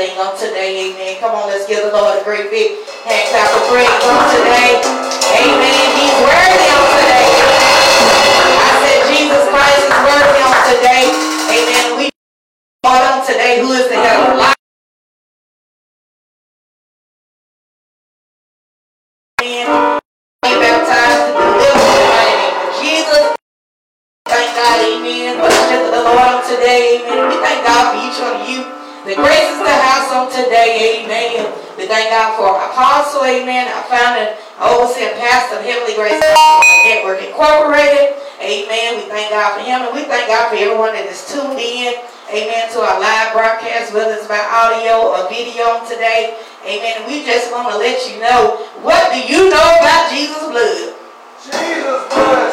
everything on today. Amen. Come on, let's give the Lord a great big hand clap of praise on today. Amen. He's worthy on today. I said Jesus Christ is worthy on today. Amen. We on today who is the head of life. Video today, amen. We just want to let you know, what do you know about Jesus' blood? Jesus blood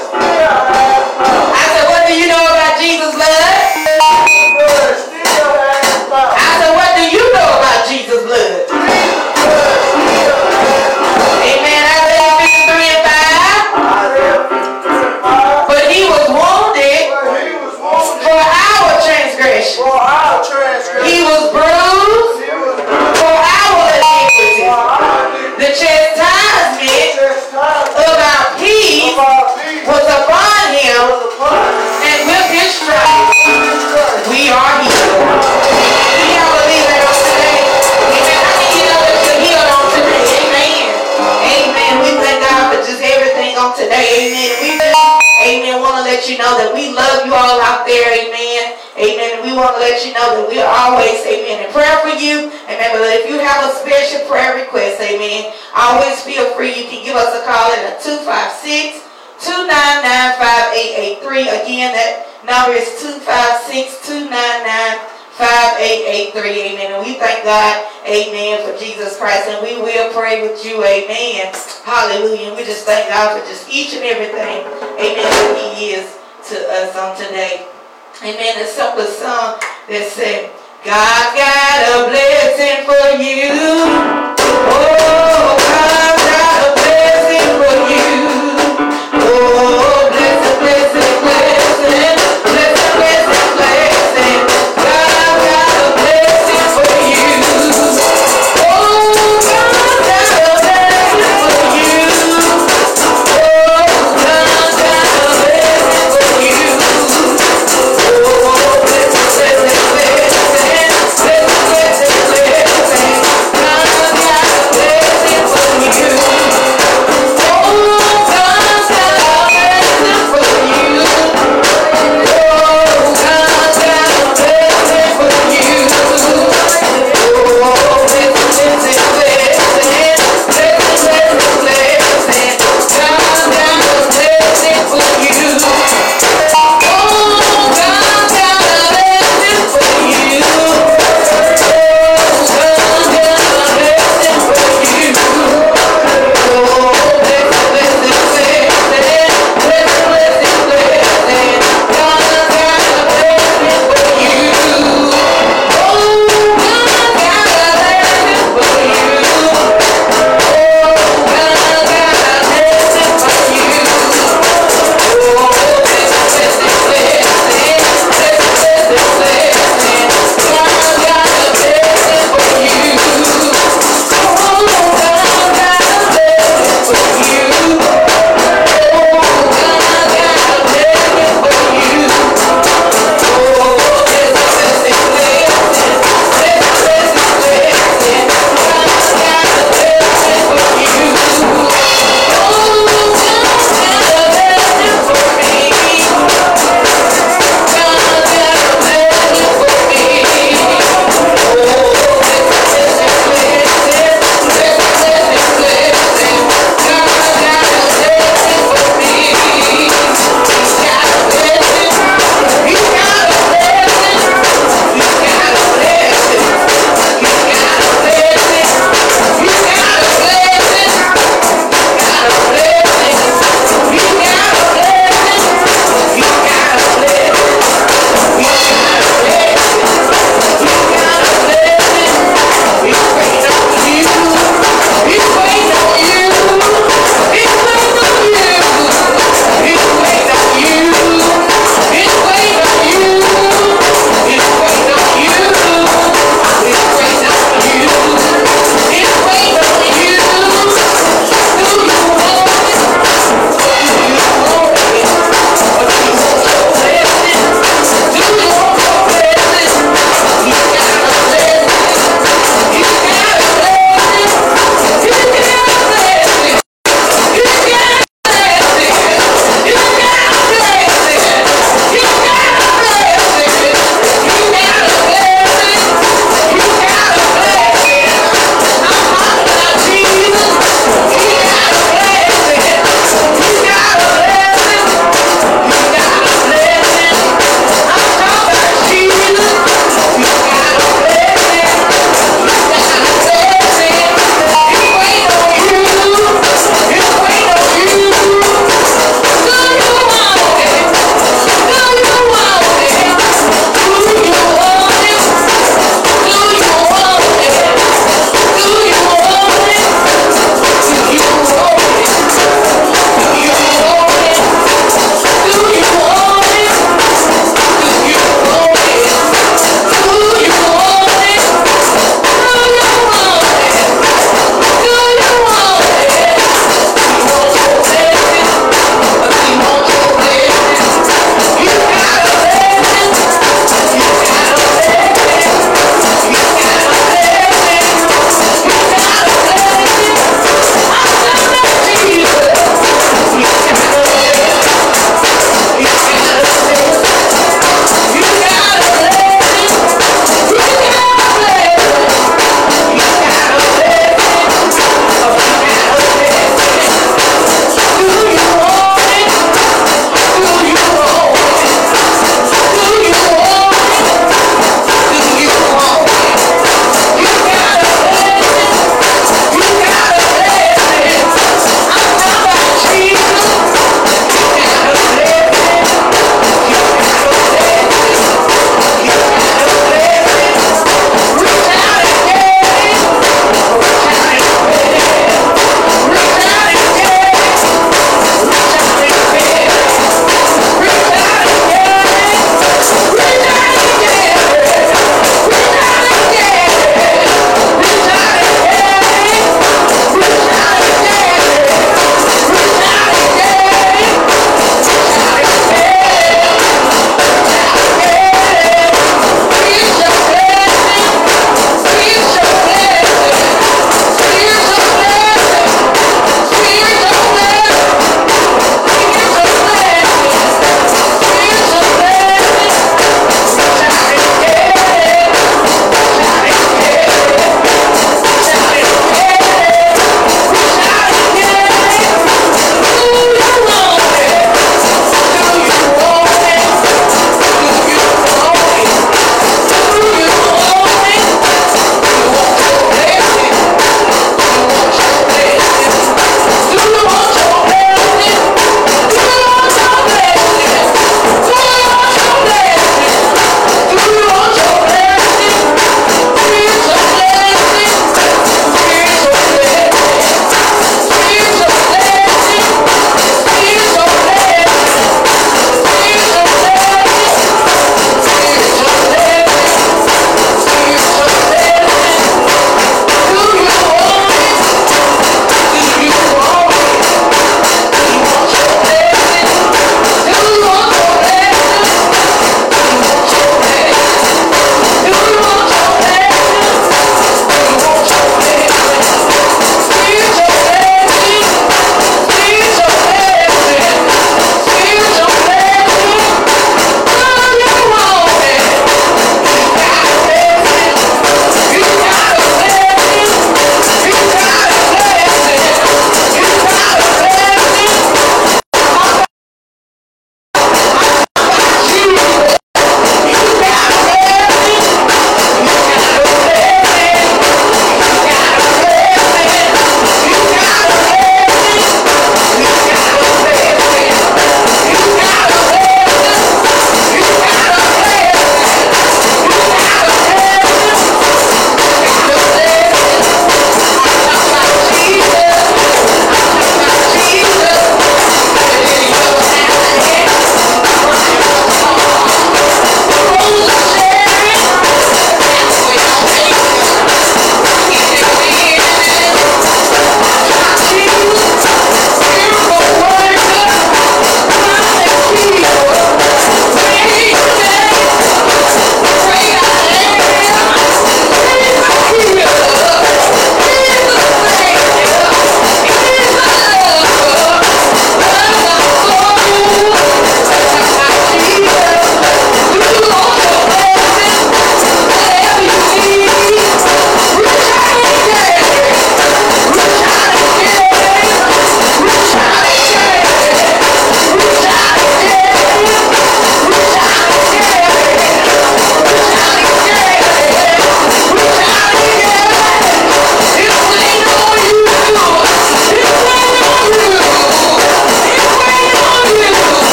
let you know that we're always, amen, in prayer for you. Amen. But if you have a special prayer request, amen, always feel free. You can give us a call at a 256 299-5883. Again, that number is 256-299-5883. Amen. And we thank God, amen, for Jesus Christ. And we will pray with you, amen. Hallelujah. And we just thank God for just each and everything, amen, that he is to us on today. Amen. A simple song that said, God got a blessing for you. Oh, God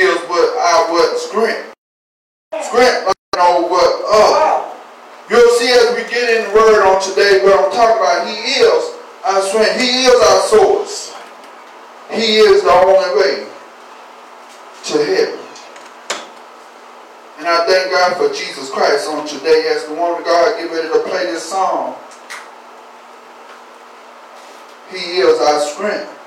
is what I would scrimp. Scrimp, I know what up. You'll see as we get in the word on today what I'm talking about. He is our strength. He is our source. He is the only way to heaven. And I thank God for Jesus Christ on today as the one of God get ready to play this song. He is our strength.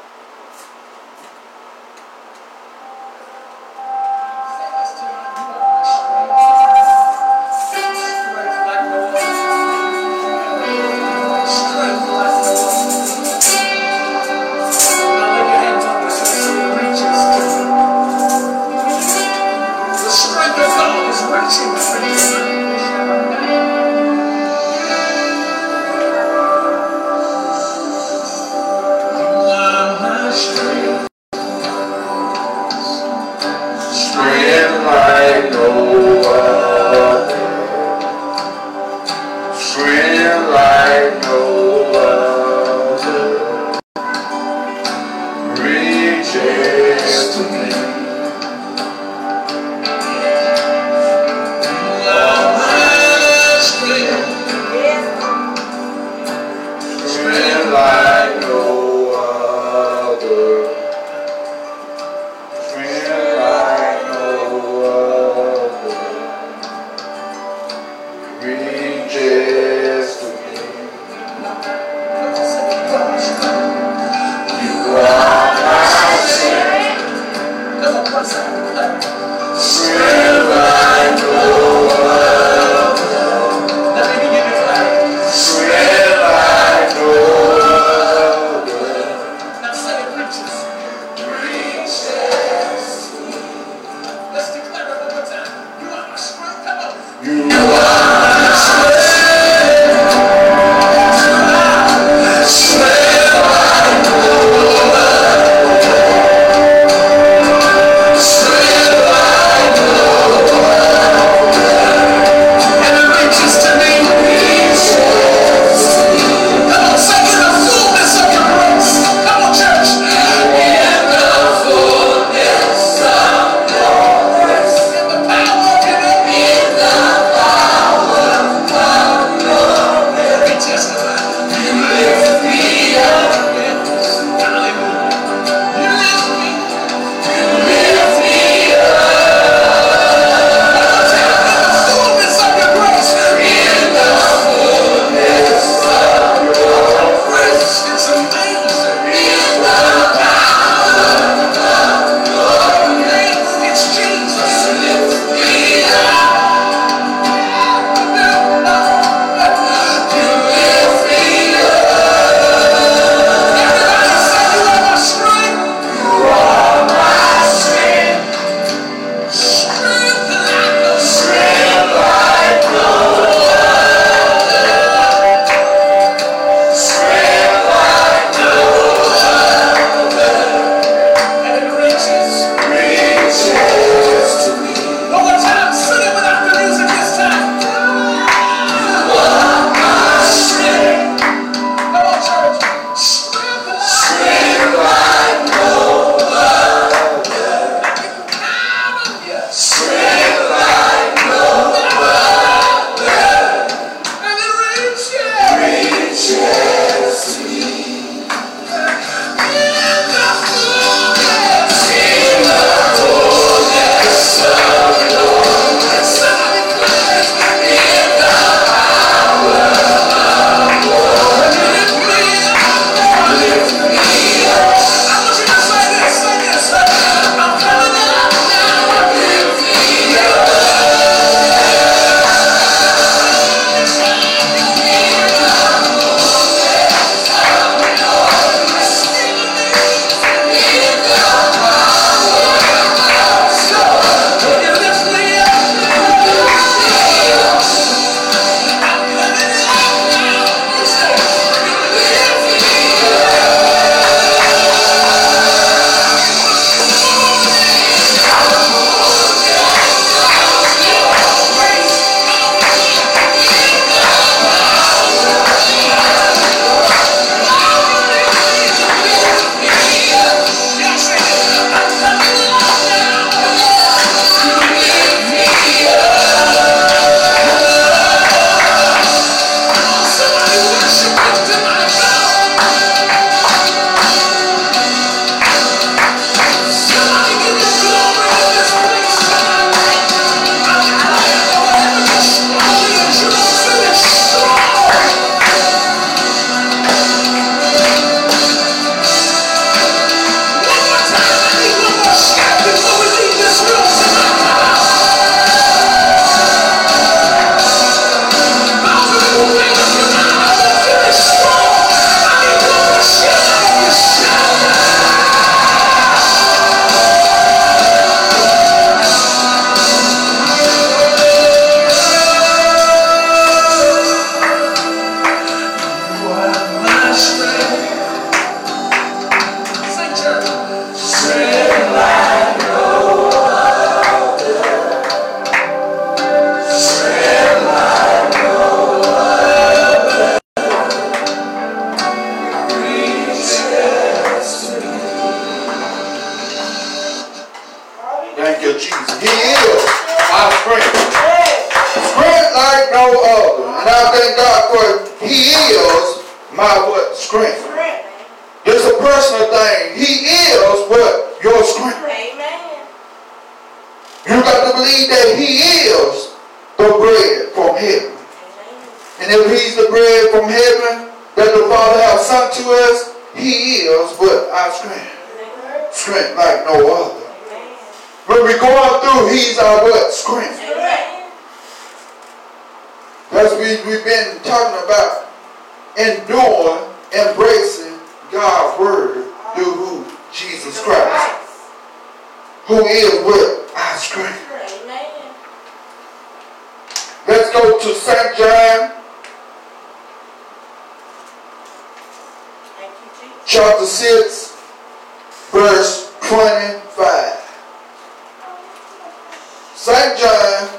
St. John uh,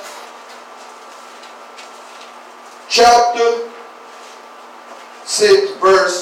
chapter 6, verse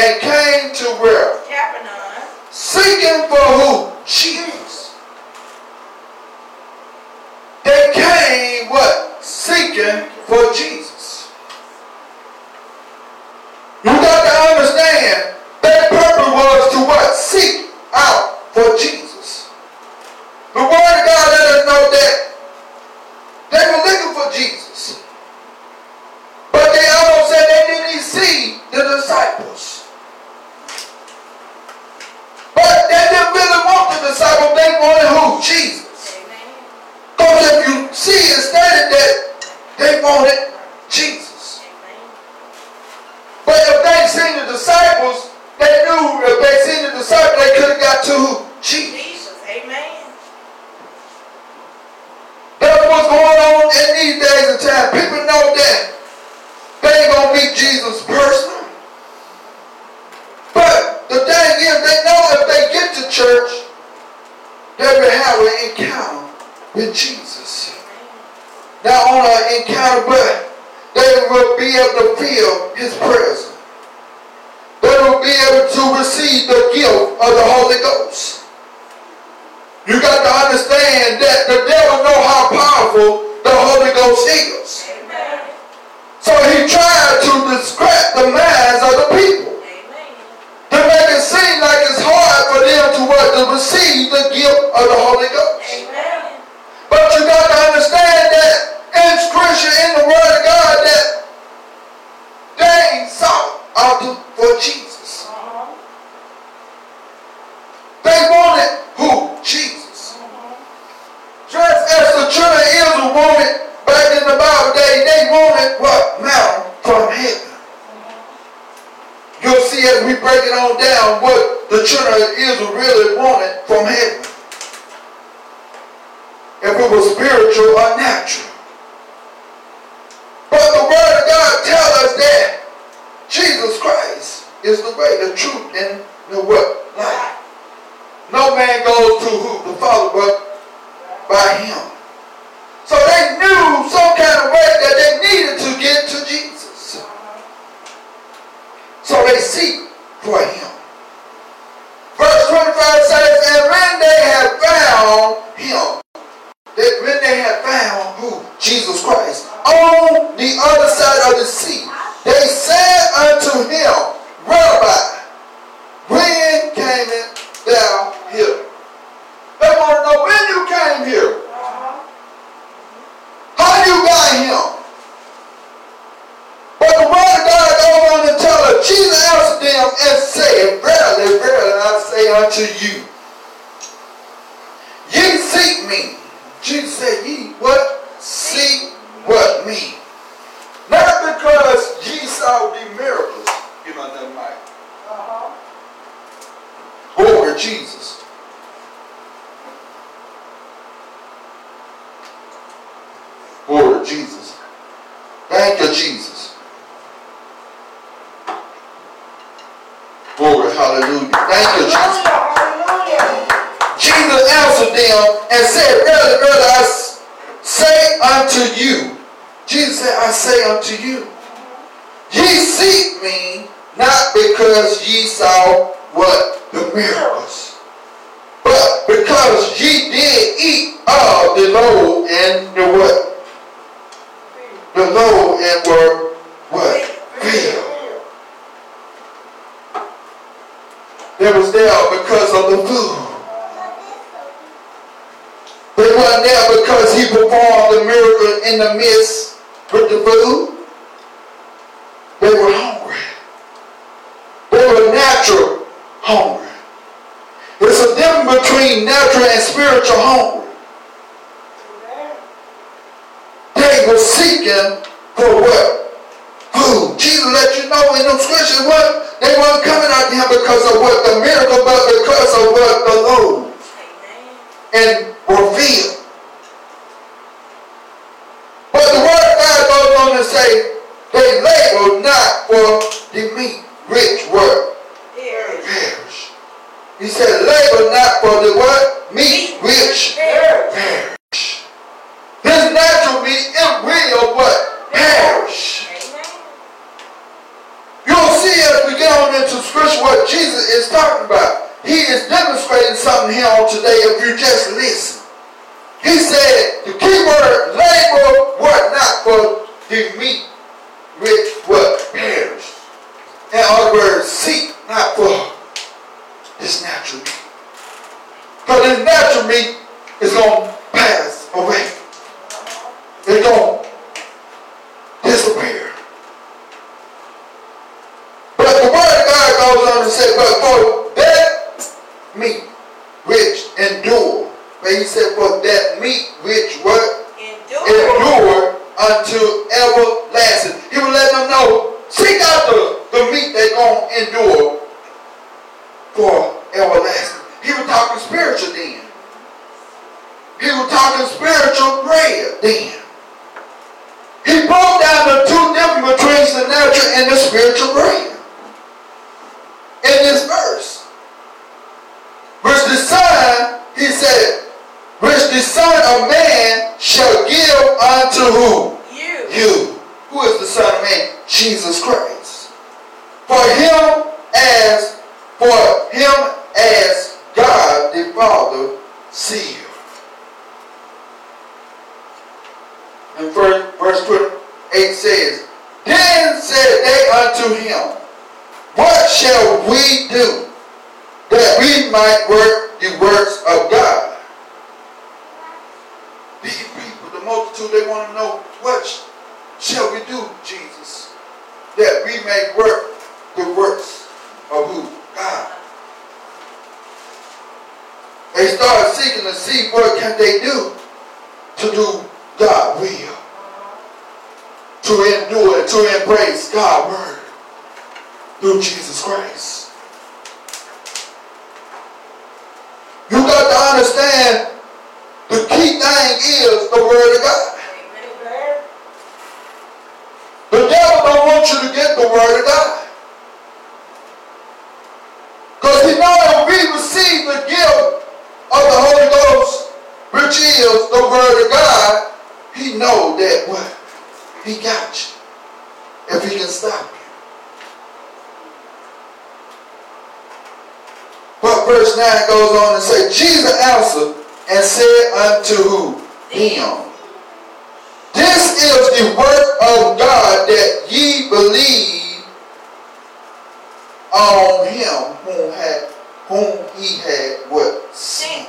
and came to where? Seeking for who? Jesus. They came what? Seeking for Jesus. Unto you. Jesus said, I say unto you. Ye seek me not because ye saw what? The miracles. But because ye did eat of the low and the what? The low and were what? Filled. They was there because of the food. They weren't there because he performed the miracle in the midst with the food. They were hungry. They were natural hungry. There's a difference between natural and spiritual hunger. They were seeking for what? Food. Jesus let you know in the scriptures what? They weren't coming out to him because of what? The miracle, but because of what? The loaves. And filled. But the word of God goes on to say, they labor not for the meat, which were perish. He said, labor not for the what? Meat, which perish. This natural meat, it will what? Perish. You'll see as we get on into scripture what Jesus is talking about. He is demonstrating something here on today if you just listen. He said the key word labor what not for the meat which what perish. In other words, seek not for this natural meat. Because this natural meat is going to pass away. It's going to disappear. But the word of God goes on to say, but for meat which endure. But he said, for that meat which what endure. endure unto everlasting. He was letting them know, seek out the, the meat they going to endure for everlasting. He was talking spiritual then. He was talking spiritual prayer then. He broke down the two difference between the natural and the spiritual prayer in this verse. Which the Son, he said, which the Son of Man shall give unto who? You. You. Who is the Son of Man? Jesus Christ. For him as for him as God the Father sealed. And verse, verse 28 says, Then said they unto him, What shall we do that we might work the works of God? These people, the multitude, they want to know, what shall we do, Jesus, that we may work the works of who? God. They started seeking to see what can they do to do God will. To endure, to embrace God's word through Jesus Christ. You got to understand the key thing is the word of God. The devil don't want you to get the word of God. Because he knows if we receive the gift of the Holy Ghost, which is the word of God, he know that what? He got you. If he can stop you. But verse 9 goes on and say, Jesus answered and said unto who? Him. This is the work of God that ye believe on him whom had whom he had what sent.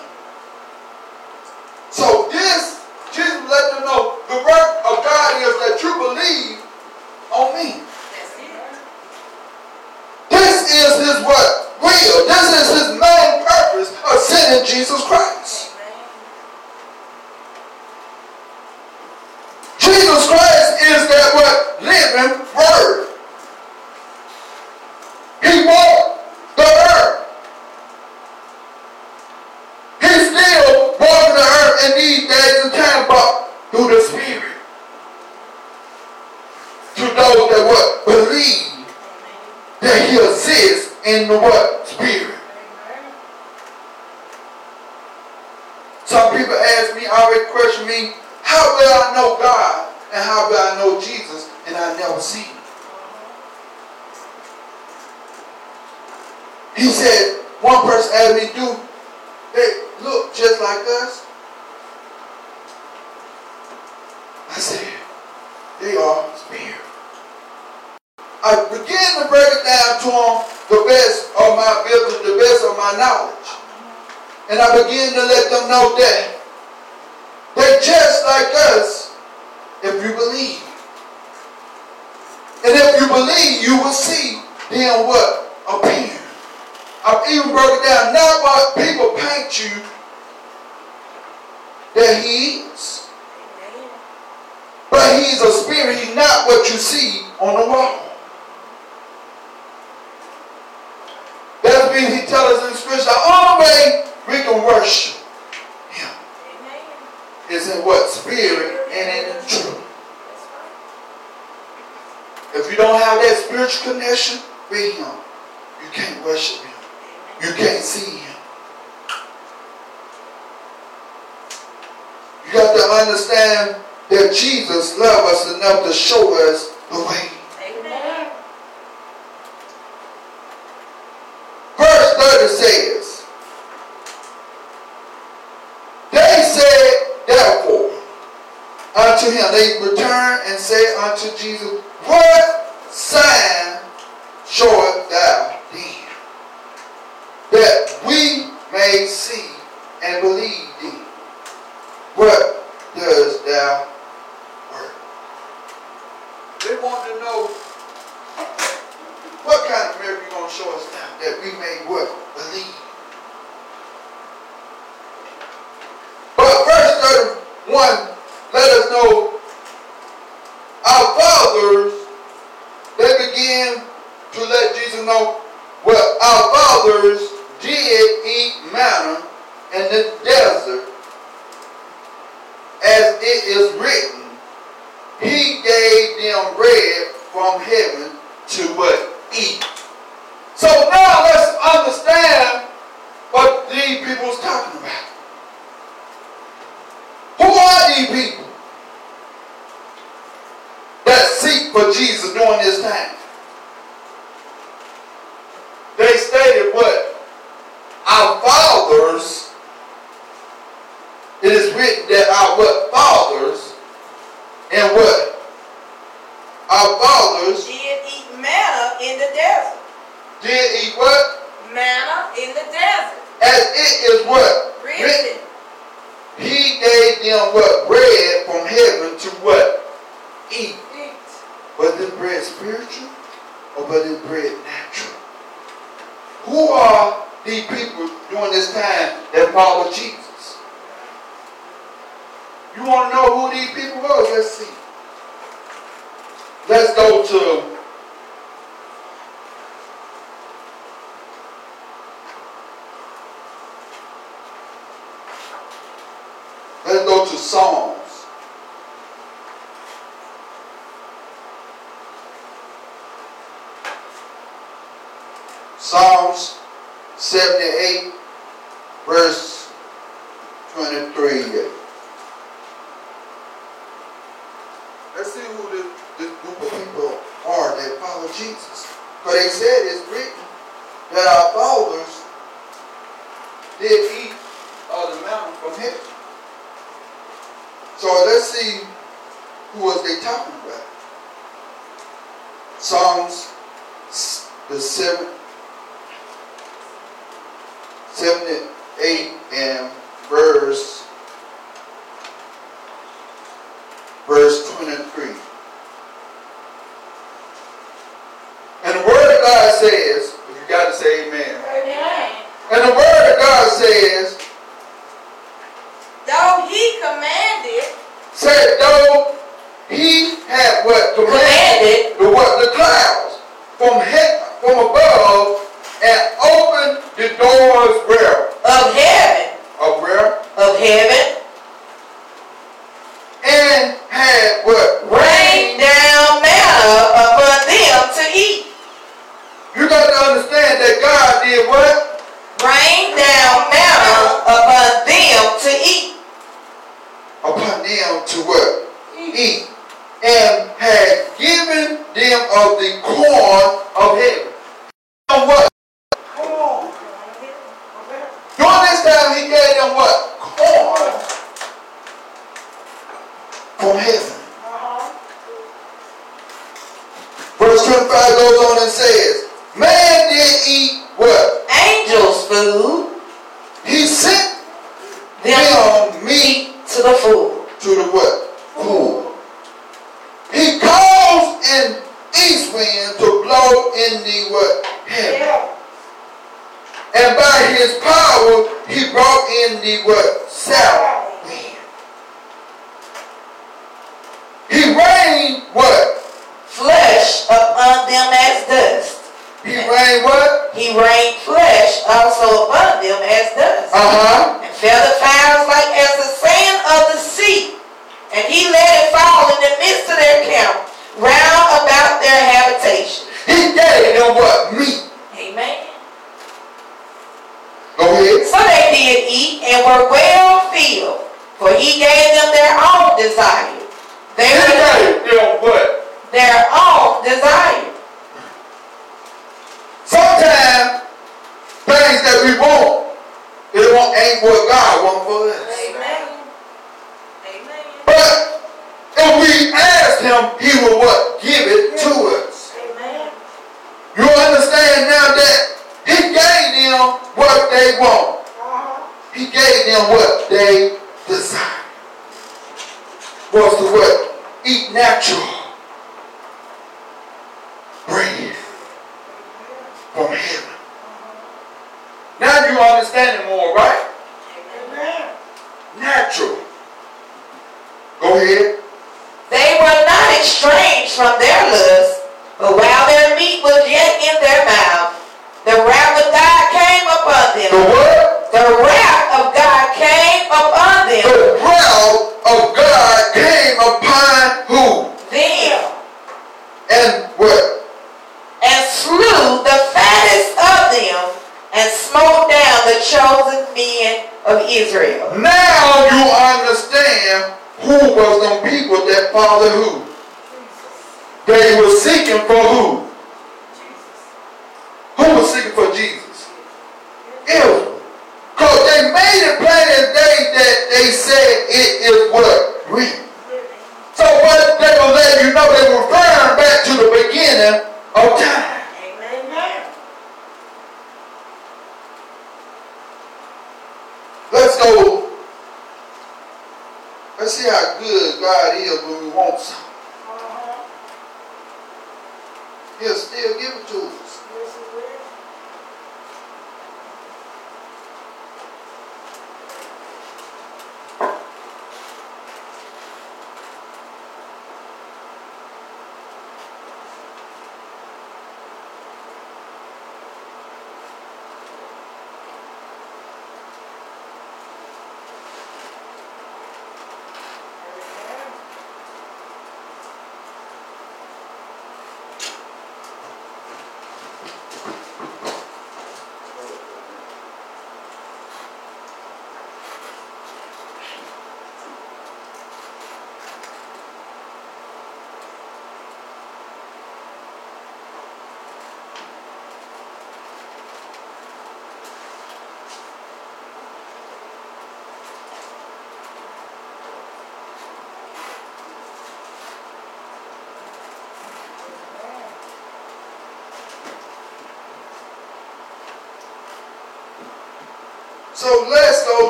So this Jesus let them know the work of God is that you believe on me. This is his what? Will. This is his main purpose of sending Jesus Christ. Jesus Christ is that what? Living word. He walked the earth. He's still walking the earth in these days and time, but through the Spirit. To those that what? Believe that he exists in the what? Spirit. Some people ask me, always question me, how will I know God and how will I know Jesus and I never see him? He said, one person asked me, do they look just like us? I said, they are spirit. I began to break it down to them the best of my ability, the best of my knowledge. And I began to let them know that they're just like us if you believe. And if you believe, you will see then what? Appear. I've even broke it down. Not what people paint you that he is. But he's a spirit. He's not what you see on the wall. That means he tells us in scripture the way we can worship him is in what? Spirit and in truth. If you don't have that spiritual connection with him, you can't worship him. You can't see him. You got to understand that Jesus loved us enough to show us the way. Verse 30 says, They said, therefore, unto him, they returned and said unto Jesus, What sign showeth thou thee, that we may see and believe thee? What does thou work? They want to know what kind of miracle you going to show us now that we may what? Believe. But verse 31 let us know our fathers, they begin to let Jesus know what our fathers did eat manna in the desert as it is written, He gave them bread from heaven to what? Eat. So now let's understand what these people is talking about. Who are these people that seek for Jesus during this time? They stated what? Our fathers, it is written that our what? Fathers and what? Our fathers Did eat manna in the desert. did eat what? Manna in the desert. As it is what? Written. He gave them what? Bread from heaven to what? Eat. Was this bread spiritual or was this bread natural? Who are these people during this time that follow Jesus? You want to know who these people was? Let's see. Let's go to Let's go to Psalms. 78, verse 23. He rained flesh also upon them as dust. Uh-huh. And feather fowls like as the sand of the sea. And he let it fall in the midst of their camp, round about their habitation. He gave them what? Meat. Amen. Go ahead. So they did eat and were well filled, for he gave them their own desire. They He gave them what? their own desire. Sometimes things that we want, it won't ain't what God wants for us. Amen. Amen. But if we ask him, he will what? Give it to us. Amen. You understand now that he gave them what they want. Uh-huh. He gave them what they desire. Was to what? Eat natural bread from him. Now you understand it more, right? Natural. Go ahead. They were not estranged from their lust, but while their meat was yet in their mouth, the wrath of God came upon them. The what? The wrath of God came upon them. The wrath of God came upon who? Them. And what? And slew them and smote down the chosen men of Israel. Now you understand who was the people that followed who. They were seeking for who? Who was seeking for Jesus? Israel. Because they made it plain as day that they said it is what? Greek. So what they were letting you know, they were referring back to the beginning of time. Let's go. Let's see how good God is when we want something. Uh-huh. He'll still give it to us.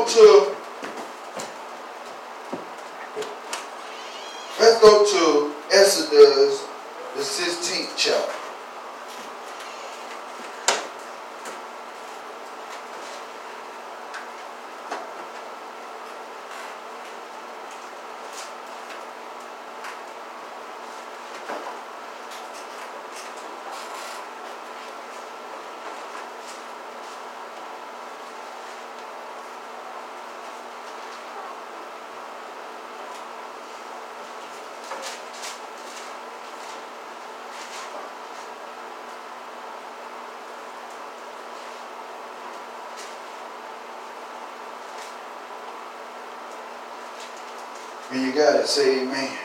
to And you gotta say amen.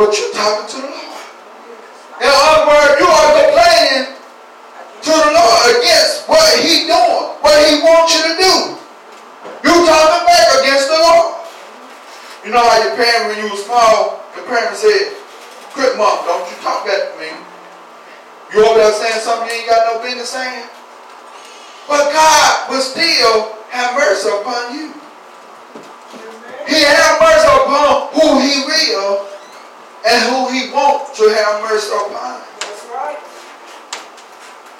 But you're talking to the Lord. In other words, you are complaining to the Lord against what he doing, what he wants you to do. You talking back against the Lord. You know how your parents, when you were small, your parents said, quit mom, don't you talk back to me. You over there saying something you ain't got no business saying? But God will still have mercy upon you. He have mercy upon who he will and who he wants to have mercy upon. That's right.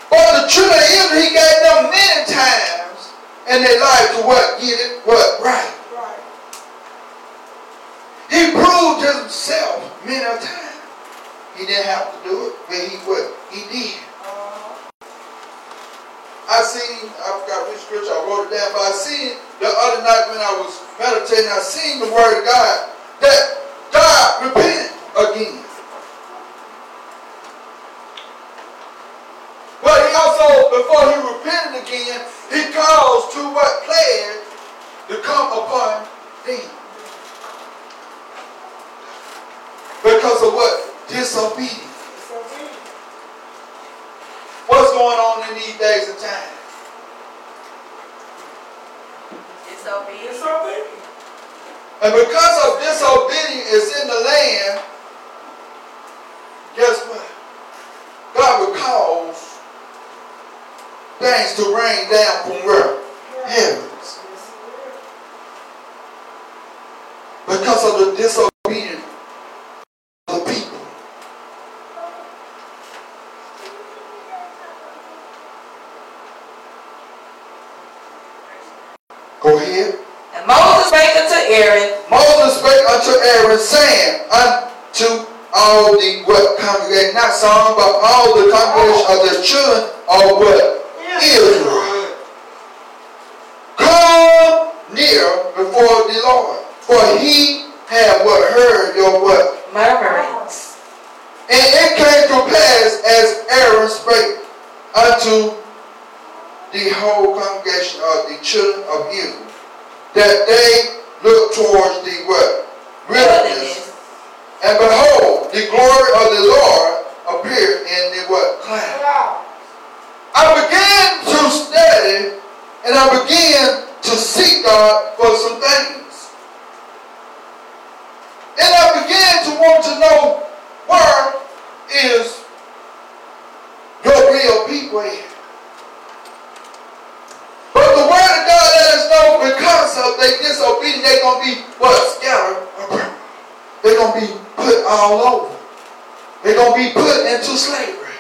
But the children of Israel, he gave them many times in their life to what? Get it? What? Right. Right. He proved himself many a time. He didn't have to do it, but he would. He did. Uh-huh. I seen, I forgot which scripture I wrote it down, but I seen the other night when I was meditating, I seen the word of God that God repented again. But he also, before he repented again, he caused to what plague to come upon them. Because of what? Disobedience. It's. What's going on in these days and times? Disobedience. And because of disobedience is in the land, guess what? God will cause things to rain down from where? Heavens. Yes, it will. Because of the disobedience of the people. Go ahead. And Moses spake unto Aaron, Moses spake unto Aaron, saying all the what congregation, not some, but all the congregation of the children of what? Israel. Come near before the Lord, for he had what heard your what? murmurings. And it came to pass as Aaron spake unto the whole congregation of the children of Israel, that they looked towards the what? Wilderness. And behold, the glory of the Lord appeared in the what? Cloud. I began to study and I began to seek God for some things. And I began to want to know where is your real people at. But the word of God let us know because of disobedient, they're going to be what? Scattered. They're going to be put all over. They're going to be put into slavery.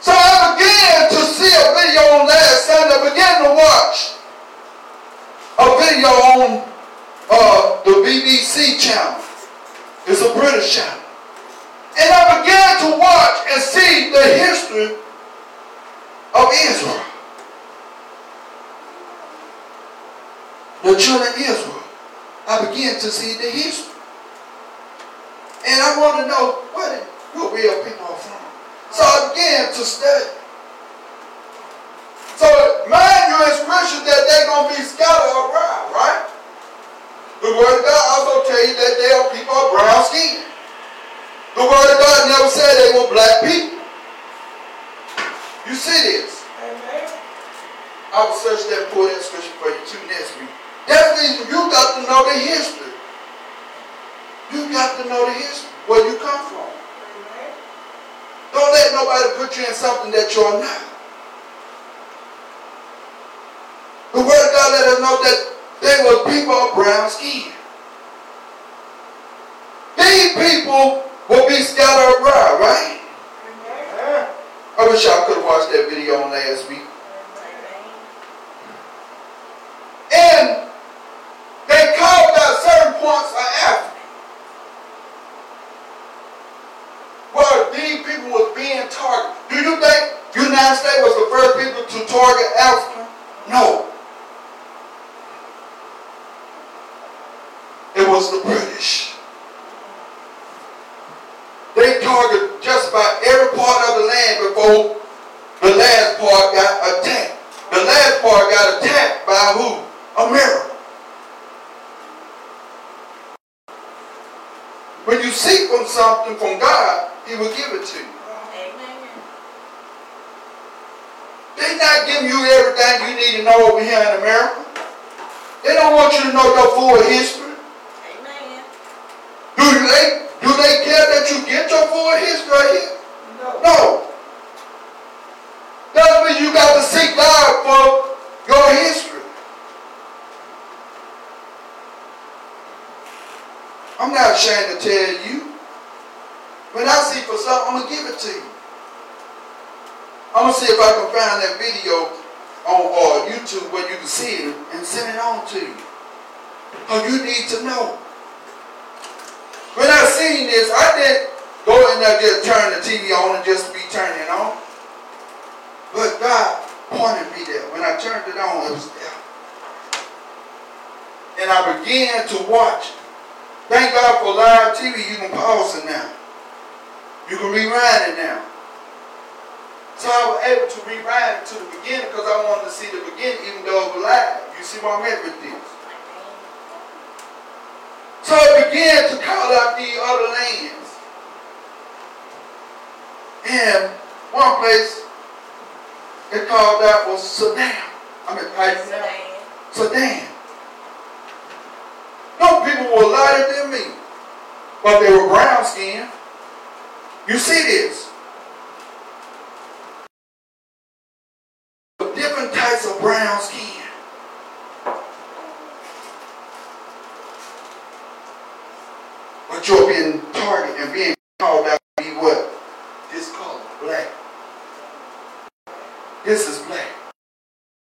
So I began to see a video on last Sunday. I began to watch a video on uh, the BBC channel. It's a British channel. And I began to watch and see the history of Israel. The children of Israel. I began to see the history. And I want to know where the who real people are from. So I began to study. So mind you in scripture that they're going to be scattered around, right? The word of God also tell you that they are people of brown skin. The word of God never said they were black people. You see this? Amen. I will search that for that scripture for you too next week. That means you got to know the history. You got to know the history, where you come from. Don't let nobody put you in something that you're not. The word of God let us know that they were people of brown skin. These people will be scattered abroad, right? I wish y'all could have watched that video on last week. And certain points of Africa. Well, these people was being targeted. Do you think the United States was the first people to target Africa? No. It was the British. They targeted just about every part of the land before the last part got attacked. The last part got attacked by who? America. When you seek from something from God, He will give it to you. Amen. They're not giving you everything you need to know over here in America. They don't want you to know your full history. Do they do they care that you get your full history right here? No. That means you got to seek God for your history. I'm not ashamed to tell you. When I see for something, I'm gonna give it to you. I'm gonna see if I can find that video on uh, YouTube where you can see it and send it on to you. Oh, you need to know. When I seen this, I didn't go in there just turn the TV on and just be turning on. But God pointed me there. When I turned it on, it was there. And I began to watch. Thank God for live TV. You can pause it now. You can rewind it now. So I was able to rewind it to the beginning because I wanted to see the beginning even though it was live. You see what I'm at with this? So it began to call out the other lands. And one place it called out was Sudan. I mean, pronounce Sudan. No people were lighter than me, but they were brown skinned. You see this? Different types of brown skin. But you're being targeted and being called out to be what? This color, black. This is black.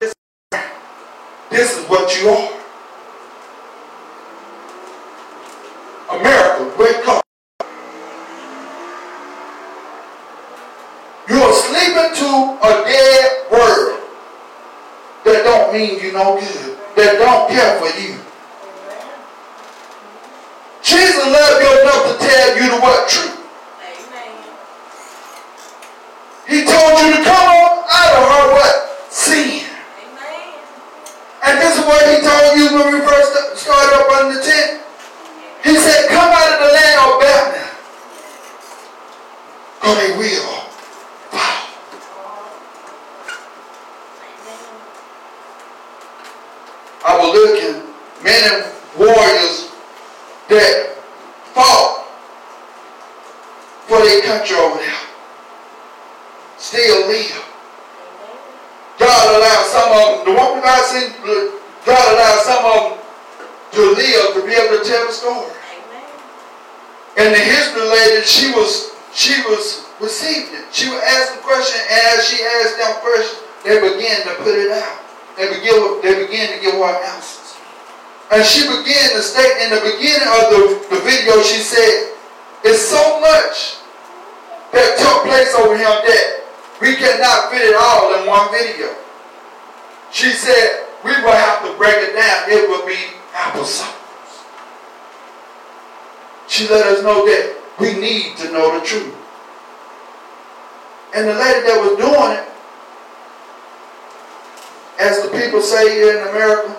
This is brown. This is what you are. America, wake up. You are sleeping to a dead world that don't mean you no good, that don't care for you. Jesus loved you enough to tell you the what truth. He told you to come on out of her what? Sin. And this is what he told you when we first started up under the tent. He said, come out of the land of Babylon. Or they will. Wow. I was looking, men and warriors that fought for their country over there. Still live. God allowed some of them, the one God seen, God allowed some of them to live to be able to tell the story. And the history lady, she was she was receiving it. She would ask the question, and as she asked them questions, they began to put it out. They began, they began to give her answers. And she began to state in the beginning of the, the video, she said, it's so much that took place over here that we cannot fit it all in one video. She said, we will have to break it down. It will be episodes. She let us know that we need to know the truth. And the lady that was doing it, as the people say in America,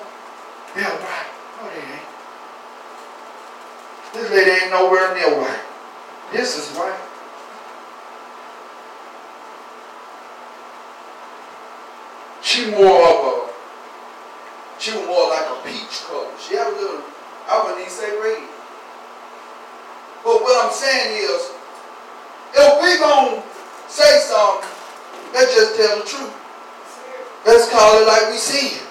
they're white. No, they ain't. This lady ain't nowhere near white. This is white. She more of a, she was more like a peach color. She had a little, I wouldn't even say red. But what I'm saying is, if we going to say something, let's just tell the truth. Let's call it like we see it.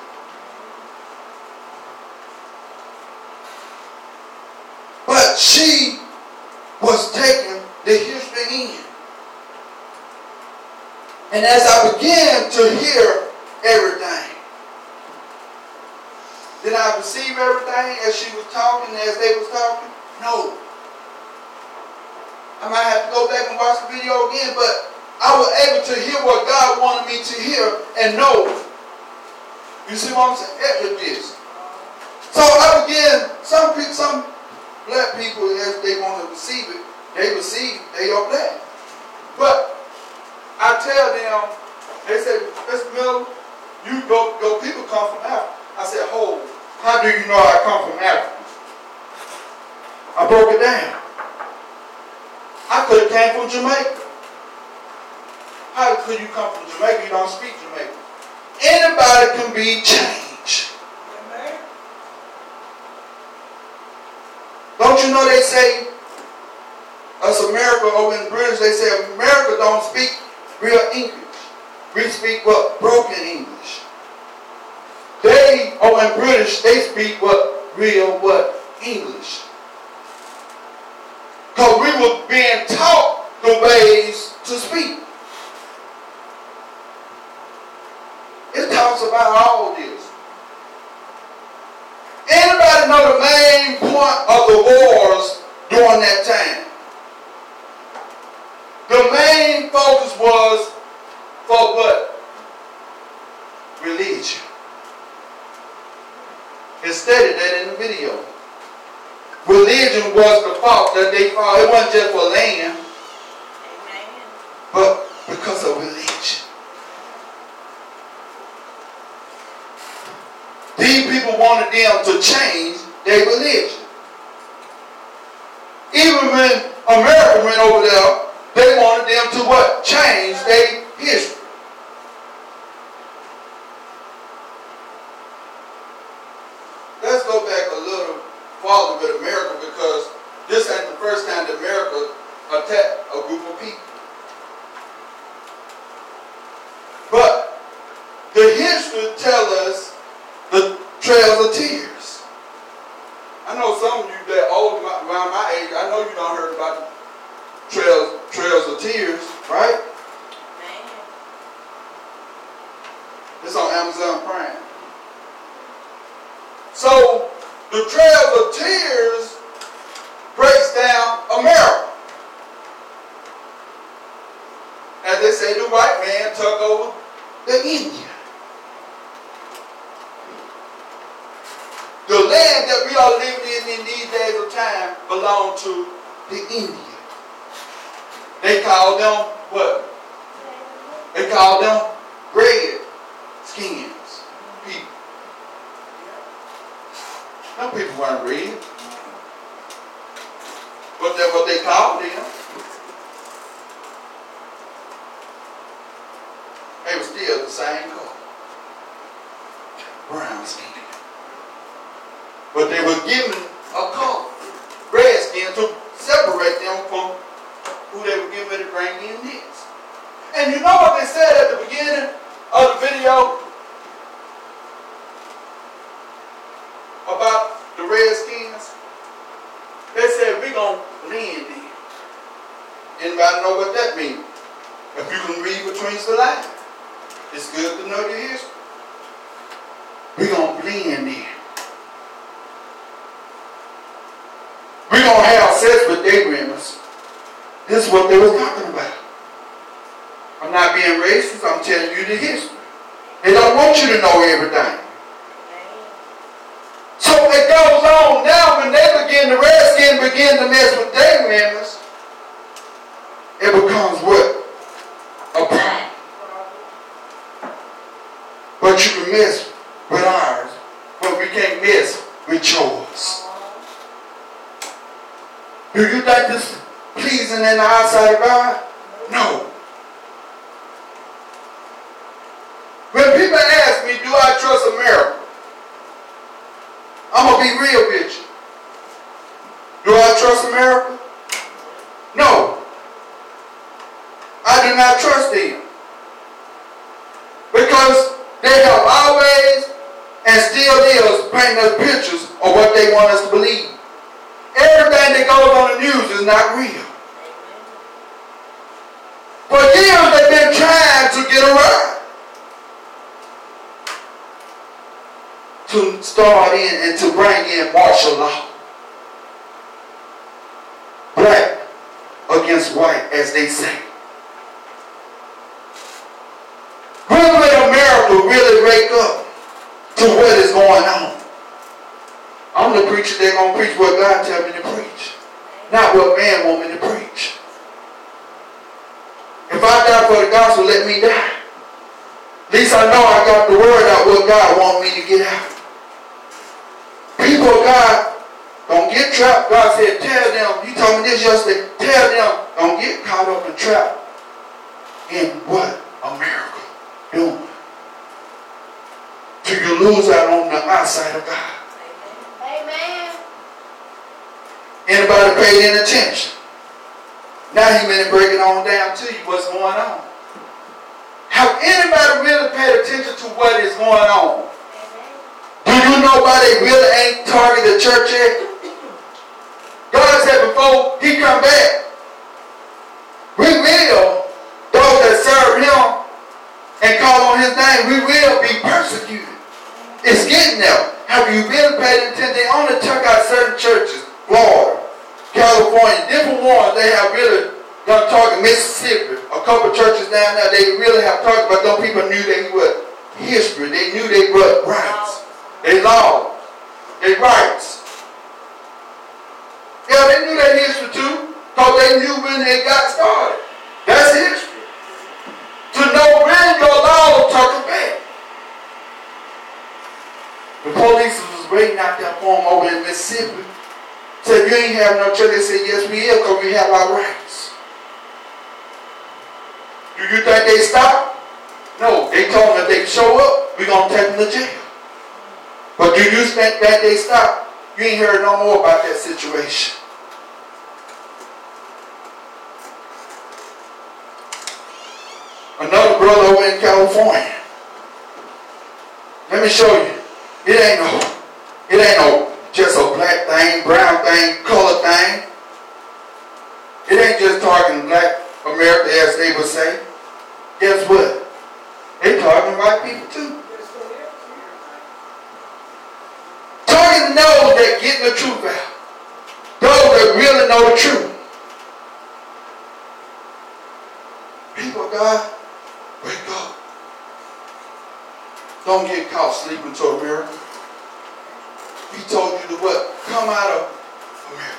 But she was taking the Houston in. And as I began to hear everything, did I receive everything as she was talking, as they was talking? No. I might have to go back and watch the video again, but I was able to hear what God wanted me to hear and know. You see what I'm saying? With this. So I began, some people, some black people, as they want to receive it, they receive, they are black. But I tell them, they say, Mr. Miller, you go, your people come from Africa. I said, hold, how do you know I come from Africa? I broke it down. I could have came from Jamaica. How could you come from Jamaica? You don't speak Jamaican. Anybody can be changed. Amen. Don't you know they say us America over in British, they say America don't speak real English. We speak what? Broken English. They over in British, they speak what? Real what? English. Because we were being taught the ways to speak. It talks about all this. Anybody know the main point of the wars during that time? The main focus was for what? Religion. It stated that in the video. Religion was the fault that they fought. It wasn't just for land, Amen. but because of religion. These people wanted them to change their religion. Even when America went over there, they wanted them to what? Change their history. Let's go back a little with America because this ain't the first time that America attacked a group of people. But the history tell us the trails of tears. I know some of you that old around my age, I know you don't heard about the trails trails of tears, right? It's on Amazon Prime. So the trails of tears breaks down America. As they say, the white man took over the Indian. The land that we are living in in these days of time belong to the Indian. They call them what? They call them red skins people. Some people weren't red. But that's what they called them. They were still the same color. Brown skin. But they were given a color, red skin, to separate them from who they were ready to bring in next. And you know what they said at the beginning of the video about the Redskins? They said we're gonna blend in. Anybody know what that means? If you can read between the lines, it's good to know your history. We're gonna blend in. We're gonna have sex with grandmas. This is what they were talking about. I'm not being racist, I'm telling you the history. They don't want you to know everything. So it goes on. Now when they begin, the redskin begin to mess with their members, it becomes what? A problem. But you can mess with ours, but we can't mess with yours. Do you think this pleasing in the eyesight of God? No. When people ask me, do I trust America? I'm gonna be real with you. Do I trust America? No. I do not trust them. Because they have always and still is painting us pictures of what they want us to believe. Everything that goes on the news is not real. For years they've been trying to to start in and to bring in martial law. Black against white, as they say. When will America really wake up to what is going on? I'm the preacher They're going to preach what God tell me to preach. Not what man want me to preach. If I die for the gospel, let me die. At least I know I got the word out what God want me to get out. People of God, don't get trapped. God said, tell them, you told me this yesterday, tell them, don't get caught up and trapped in what America doing. Till you lose out on the outside of God. Amen. Anybody paid any attention? Now he been breaking on down to you what's going on. Have anybody really paid attention to what is going on? You know why they really ain't target the church yet? God said before he come back, we will, those that serve him and call on his name, we will be persecuted. It's getting there. Have you really paid attention? They only took out certain churches, Florida, California, different ones, they have really done talking. Mississippi, a couple churches down there, they really have talked about them people knew they what? History. They knew they what rights. They law, They rights. Yeah, they knew their history too. Because they knew when they got started. That's history. To know when your law took back. The police was waiting out there for them over in Mississippi. Said, you ain't have no church. They said, yes, we is, because we have our rights. Do you think they stopped? No. They told them if they show up, we're going to take them to jail. But do you think that day. Stop. You ain't heard no more about that situation. Another brother over in California. Let me show you. It ain't no, it ain't no just a black thing, brown thing, color thing. It ain't just talking black America as they would say. Guess what? They talking white people too. To those that getting the truth out. Those that really know the truth. People of God, wake up. Don't get caught sleeping to America. He told you to what? Come out of America.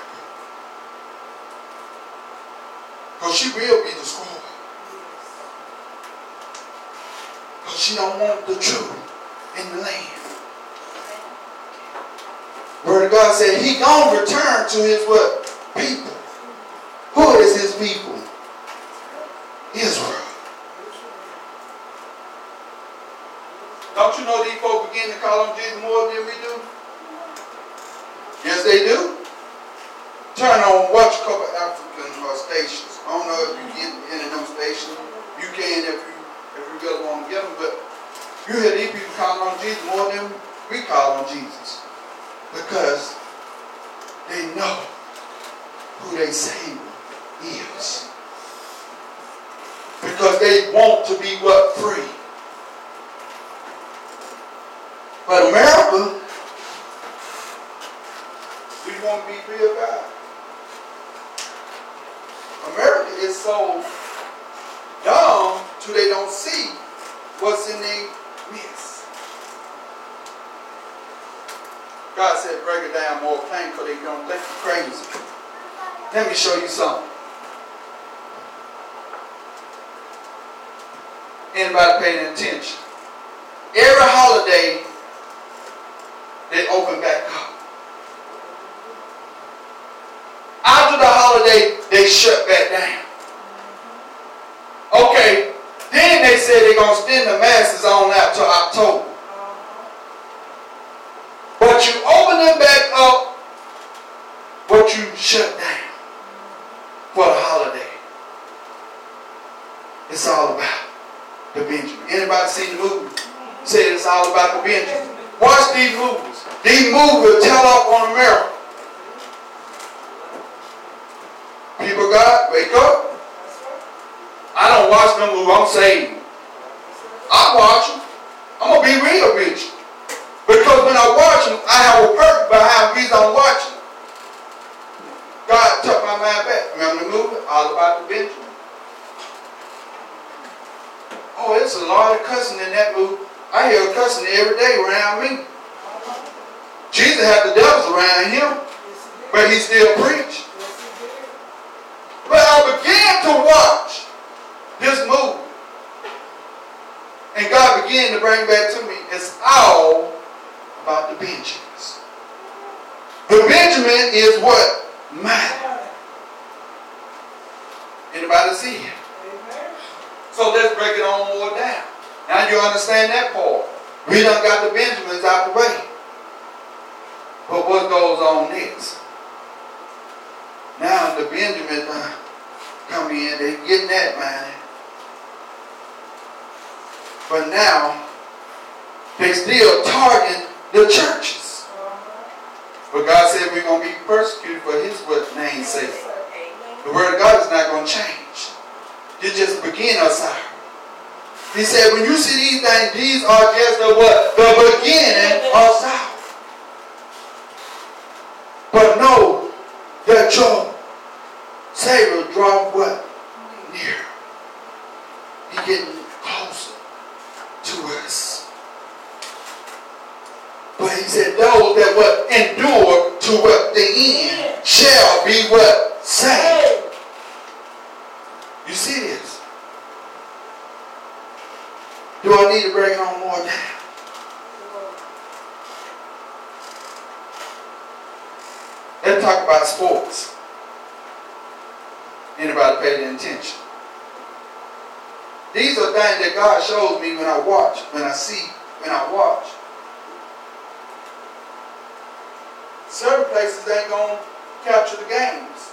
Because she will be destroyed. Because she don't want the truth in the land. Word of God said he gonna return to his what? People. Who is his people? Israel. Don't you know these folks begin to call on Jesus more than we do? Yes, they do. Turn on, watch a couple African uh, stations. I don't know if you get any of them stations. You can if you if you really want to get them, but you hear these people calling on Jesus more than we call on Jesus. Because they know who they Savior is. Because they want to be what? Free. But America, we want to be free of God. America is so dumb till they don't see what's in their midst. God said, break it down more plain because they don't think you're crazy. Let me show you something. Anybody paying attention? Every holiday, they open back up. After the holiday, they shut back down. Okay, then they said they're going to spend the masses on out to October. But you open them back up, what you shut down for the holiday. It's all about the Anybody seen the movie? Said it's all about the Benjamin. Watch these movies. These movies will tell off on America. People God, wake up. I don't watch no movies. I'm saved. I watch them. I'm going to be real with you. Because when I watch them, I have a purpose behind the reason I'm watching. God took my mind back. Remember the movie? All about the Benjamin. Oh, it's a lot of cussing in that movie. I hear cussing every day around me. Jesus had the devils around him, but he still preached. But I began to watch this movie. And God began to bring back to me, it's all about the Benjamins. The Benjamin is what? Mine. Anybody see it? So let's break it on more down. Now you understand that part. We done got the Benjamins out the way. But what goes on next? Now the Benjamins uh, come in, they getting that money. But now they still targeting the churches. But God said we're going to be persecuted for his name's sake. The word of God is not going to change. You just begin us out. He said, when you see these things, these are just the what? The beginning of sorrow. But know that your Savior draw what? Near. He getting closer to us. But he said, those that what endure to what the end shall be what? Saved. You this? Do I need to bring on more down? Let's talk about sports. Anybody pay attention? These are things that God shows me when I watch, when I see, when I watch. Certain places ain't gonna capture the games.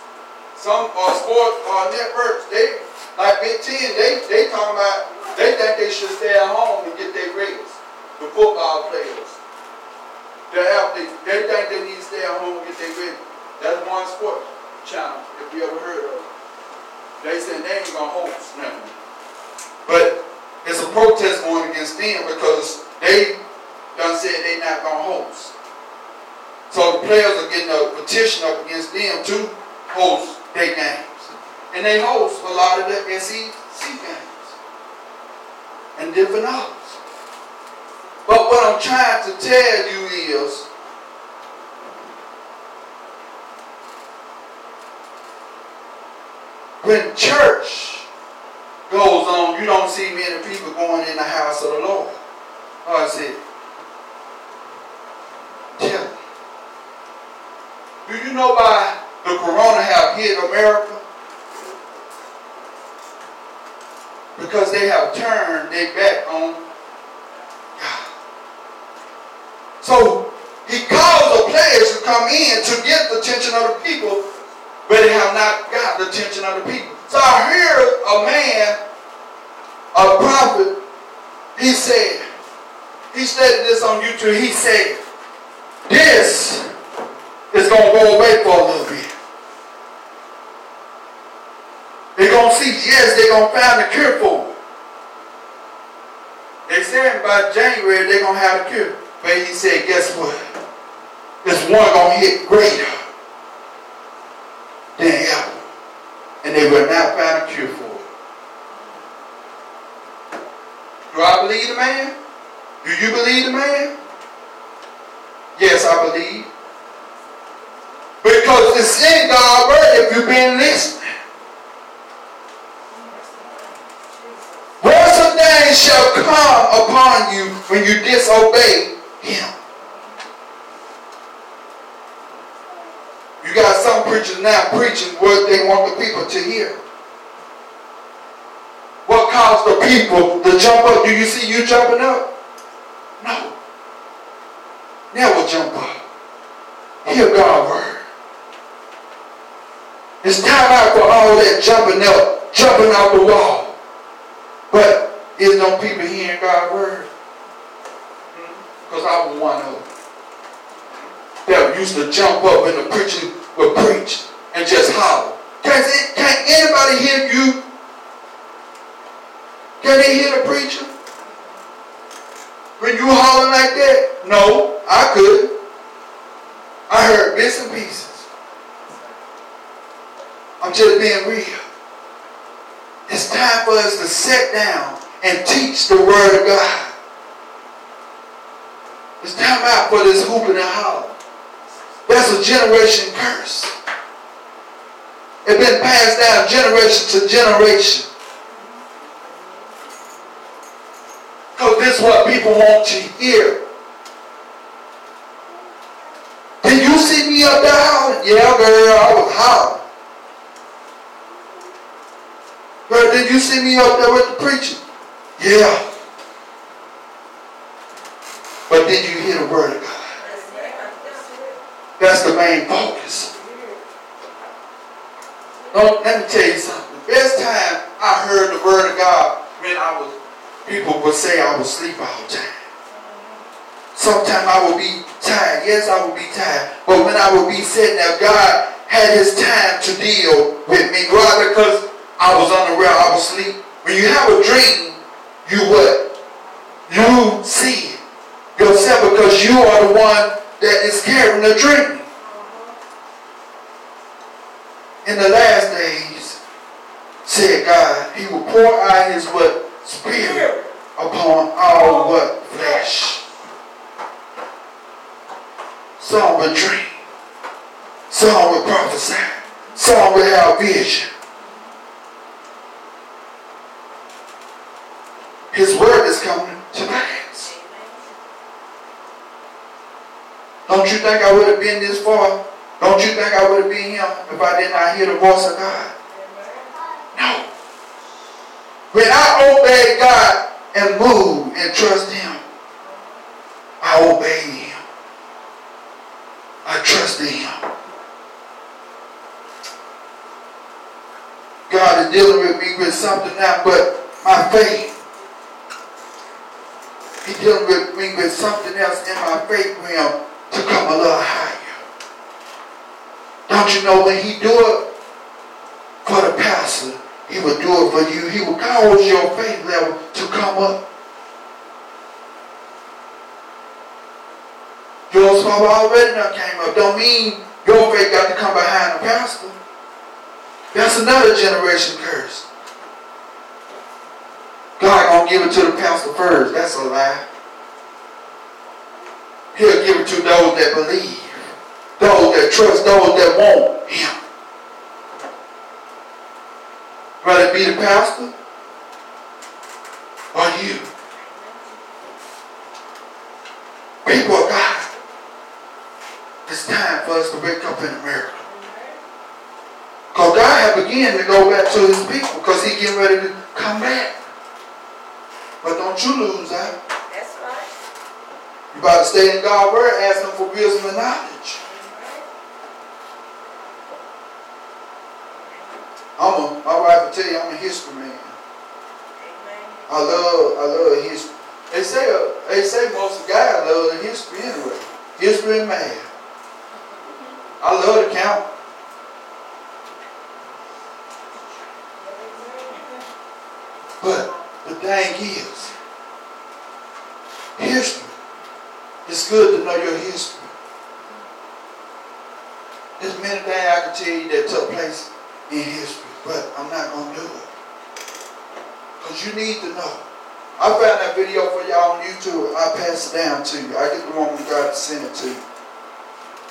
Some are sports or networks, they like Big Ten, they they talking about they think they should stay at home and get their grades. The football players. The athletes, they think they need to stay at home and get their grades. That's one sport channel, if you ever heard of it. They said they ain't gonna host nothing. But it's a protest going against them because they done said they not gonna host. So the players are getting a petition up against them to host their games. And they host a lot of the SEC games and different others. But what I'm trying to tell you is when church goes on, you don't see many people going in the house of the Lord. Oh, I said, tell me. Do you know why the corona have hit America? Because they have turned their back on God. So he calls the players to come in to get the attention of the people, but they have not got the attention of the people. So I hear a man, a prophet, he said, he stated this on YouTube, he said, this is going to go away for a little bit. They're going to see, yes, they're going to find a cure for it. They said by January they're going to have a cure. But he said, guess what? This one going to hit greater than ever. And they will not find a cure for it. Do I believe the man? Do you believe the man? Yes, I believe. Because it's in God's word if you've been listening. Shall come upon you when you disobey him. You got some preachers now preaching what they want the people to hear. What caused the people to jump up? Do you see you jumping up? No. Never jump up. Hear God's word. It's time out for all that jumping up, jumping out the wall. But is no people hearing God's word? Because I was one of them. That used to jump up and the preacher would preach and just holler. Can, can anybody hear you? Can they hear the preacher? When you hollering like that? No, I could. I heard bits and pieces. I'm just being real. It's time for us to sit down and teach the word of God. It's time out for this hooping and hollering. That's a generation curse. It's been passed down generation to generation. Because this is what people want to hear. Did you see me up there hollering? Yeah, girl, I was hollering. Girl, did you see me up there with the preacher? Yeah. But did you hear the word of God? That's the main focus. No, let me tell you something. The best time I heard the word of God when I was, people would say I would sleep all the time. Sometimes I would be tired. Yes, I would be tired. But when I would be sitting there, God had his time to deal with me. Why? Because I was unaware, I was asleep. When you have a dream, you what? You see yourself because you are the one that is carrying the dream. In the last days, said God, he will pour out his what? Spirit upon all what? Flesh. Some will dream. Some will prophesy. Some will have vision. His word is coming to pass. Don't you think I would have been this far? Don't you think I would have been here if I did not hear the voice of God? No. When I obey God and move and trust Him, I obey Him. I trust in Him. God is dealing with me with something now, but my faith He's dealing with me with something else in my faith realm to come a little higher. Don't you know when he do it for the pastor, he will do it for you. He will cause your faith level to come up. Yours probably already now came up. Don't mean your faith got to come behind the pastor. That's another generation curse. God gonna give it to the pastor first. That's a lie. He'll give it to those that believe, those that trust, those that want Him. Whether be the pastor or you. People of God, it's time for us to wake up in America. Because God had begun to go back to his people because he getting ready to come back. But don't you lose out. That's right. You about to stay in God's word, ask him for wisdom and knowledge. I'm a, my wife will tell you, I'm a history man. Amen. I love, I love history. They say, they say most of guys love the history anyway. History and math. I love to count. But the thing is, history. It's good to know your history. There's many things I can tell you that took place in history, but I'm not going to do it. Because you need to know. I found that video for y'all on YouTube. I pass it down to you. I get the woman God to send it to you.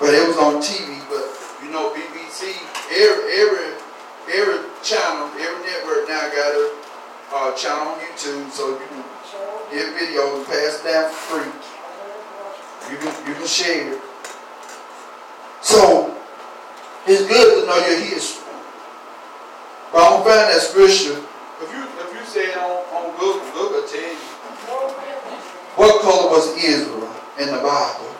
But it was on TV, but you know, BBC, every every every channel, every network now got a uh, channel on YouTube, so you can get videos, and pass down for free. You can you can share it. So it's good to know your history. But I'm gonna find that scripture. If you if you say it on, on Google, Google tell you what color was Israel in the Bible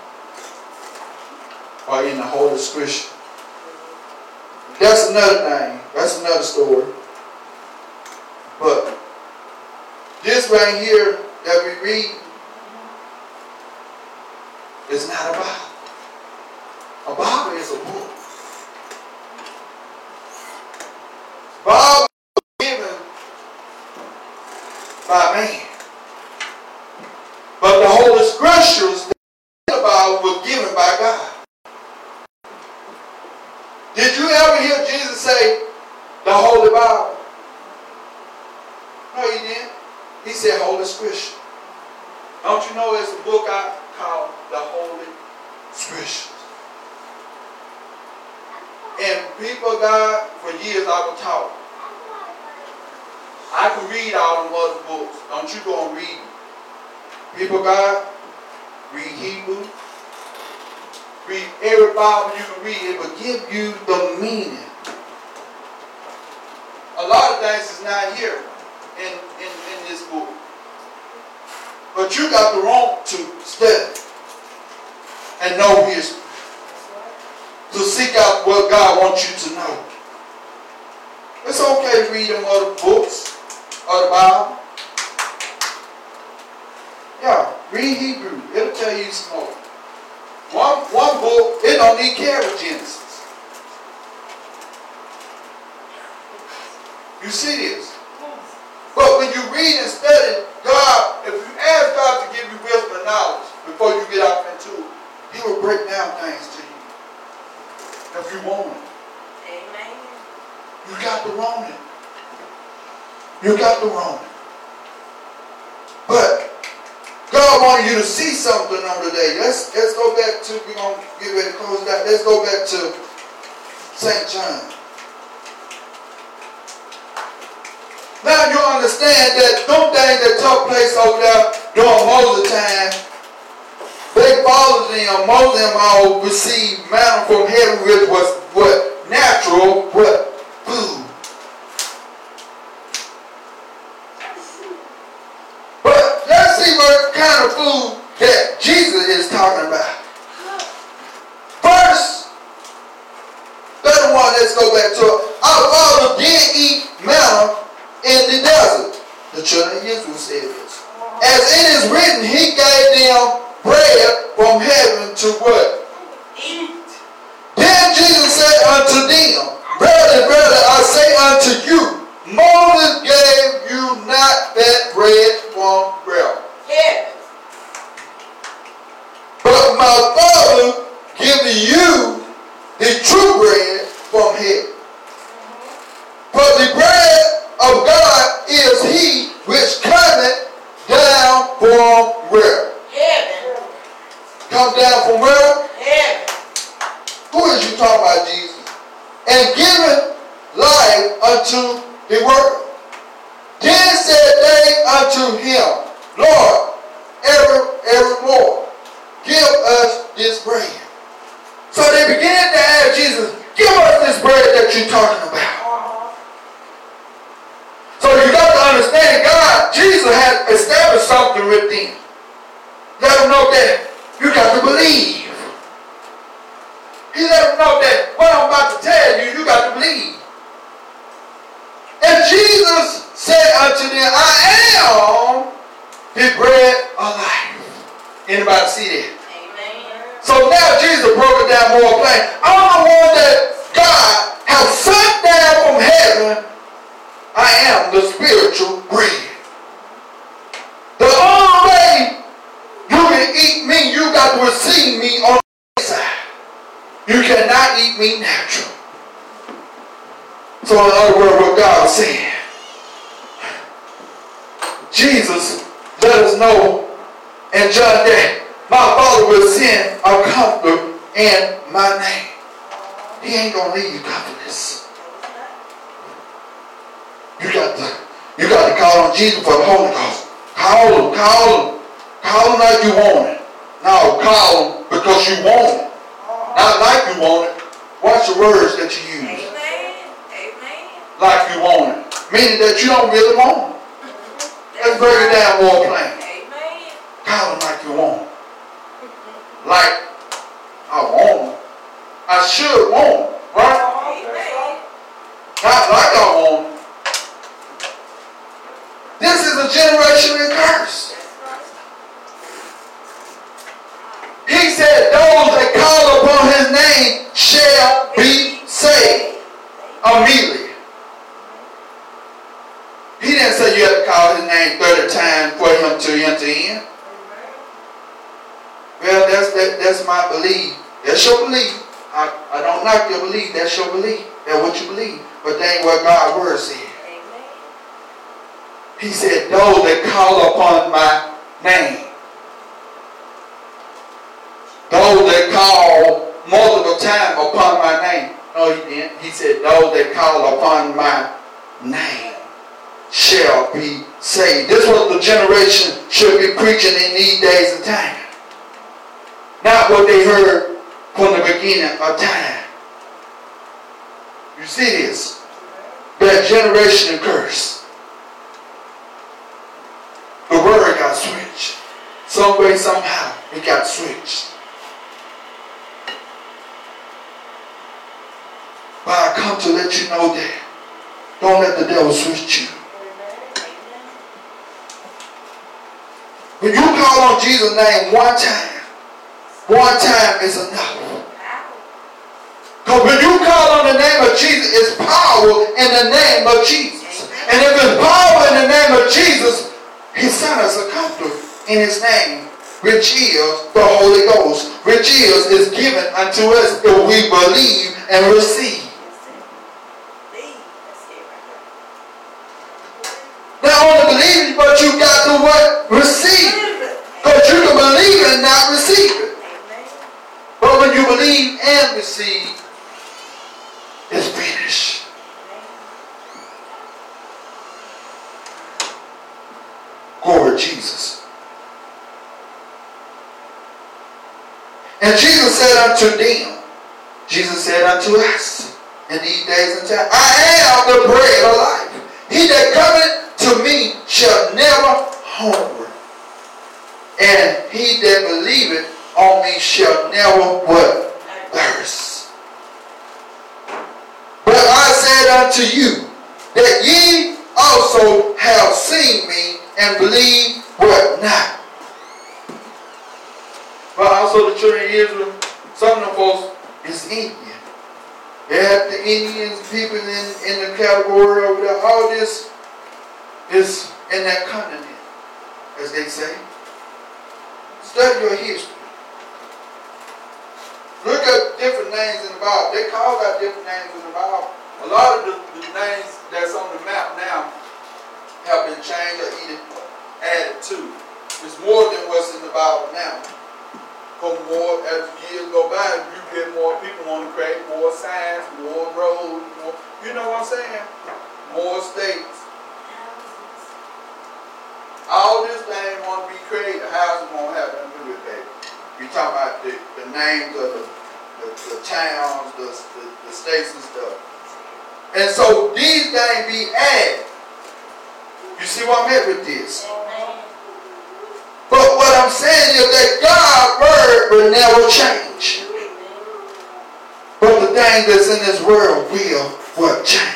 or in the Holy Scripture. That's another thing. That's another story. But right here that we read is not a Bible. A Bible is a book. Bible was given by man. But the Holy Scriptures that the Bible were given by God. Did you ever hear Jesus say, the Holy Bible? Scripture. Don't you know it's a book I call the Holy Scriptures. And people God, for years I was taught. I can read all them other books. Don't you go and read them. People God, read Hebrew. Read every Bible you can read. It will give you the meaning. A lot of things is not here book. But you got the wrong to study and know history. To seek out what God wants you to know. It's okay to read them other books of the Bible. Yeah, read Hebrew. It'll tell you some more. One, one book, it don't need carry Genesis. You see this? But when you read and study, God, if you ask God to give you wisdom and knowledge before you get off into it, He will break down things to you. If you want it. Amen. You got to want it. You got to want it. But God wanted you to see something on today. Let's let's go back to we're gonna get ready to close that. Let's go back to St. John. Now you understand that them things that took place over there during Moses' time, they followed them. Moses and all received manna from heaven, which was what natural, what food. But let's see what kind of food that Jesus is talking about. First, third one, let's go back to it. Our father did eat manna in the desert. The children of Israel said this. As it is written, he gave them bread from heaven to what? Eat. Then Jesus said unto them, Verily, verily, I say unto you, Moses gave you not that bread from. Heaven. But my Father giveth you the true bread from heaven. For the bread of God is he which cometh down from where? Heaven. Come down from where? Heaven. Who is you talking about, Jesus? And giveth life unto the world. Then said they unto him, Lord, every evermore, give us this bread. So they began to ask Jesus, give us this bread that you're talking about. So you got to understand God, Jesus had established something with them. Let them know that you got to believe. He let them know that what I'm about to tell you, you got to believe. And Jesus said unto them, I am the bread of life. Anybody see that? Amen. So now Jesus broke it down more plain. I'm the one that God has sent down from heaven. I am the spiritual bread. The only way you can eat me, you got to receive me on the inside. You cannot eat me natural. So in other words, what God was saying, Jesus let us know and John that my Father will send a comforter in my name. He ain't gonna leave you comfortless. You got to, you got to call on Jesus for the Holy Ghost. Call him, call him, call him like you want it. No, call him because you want it, not like you want it. Watch the words that you use, Amen. Amen. like you want it, meaning that you don't really want it. Let's break it down more plain. Amen. Call him like you want him. Like I want him. I should want him, right? Amen. Not like I want him. A generational curse. He said, Those that call upon his name shall be saved immediately. He didn't say you have to call his name 30 times for him to enter in. Well, that's that, that's my belief. That's your belief. I, I don't knock your belief. That's your belief. That's what you believe. But that ain't what God's word said. He said, those that call upon my name. Those that call multiple times upon my name. No, he didn't. He said, those that call upon my name shall be saved. This was the generation should be preaching in these days and time. Not what they heard from the beginning of time. You see this? That generation curse. The word got switched. Some way, somehow, it got switched. But I come to let you know that don't let the devil switch you. When you call on Jesus' name one time, one time is enough. Because when you call on the name of Jesus, it's power in the name of Jesus. And if it's power in the name of Jesus, he sent us a comfort in his name, which is the Holy Ghost, which is, is given unto us if we believe and receive. Not only believe, but you got to what? Receive. Because you can believe and not receive it. But when you believe and receive, it's finished. Glory Jesus. And Jesus said unto them, Jesus said unto us in these days and times, I am the bread of life. He that cometh to me shall never hunger. And he that believeth on me shall never what? Thirst. But I said unto you that ye also have seen me and believe what not. But also the children of Israel, some of the folks is Indian. They have the Indians, people in, in the category over there. All this is in that continent, as they say. Study your history. Look at different names in the Bible. They call out different names in the Bible. A lot of the, the names that's on the map now have been changed or either added to. It's more than what's in the Bible now. Because more as years go by, you get more people want to create more signs, more roads, more. You know what I'm saying? More states. All this thing want to be created. Houses to have nothing to do with that? You talking about the, the names of the, the, the towns, the, the, the states and stuff. And so these things be added. You see what I'm at with this? But what I'm saying is that God's word will never change. But the thing that's in this world will what change.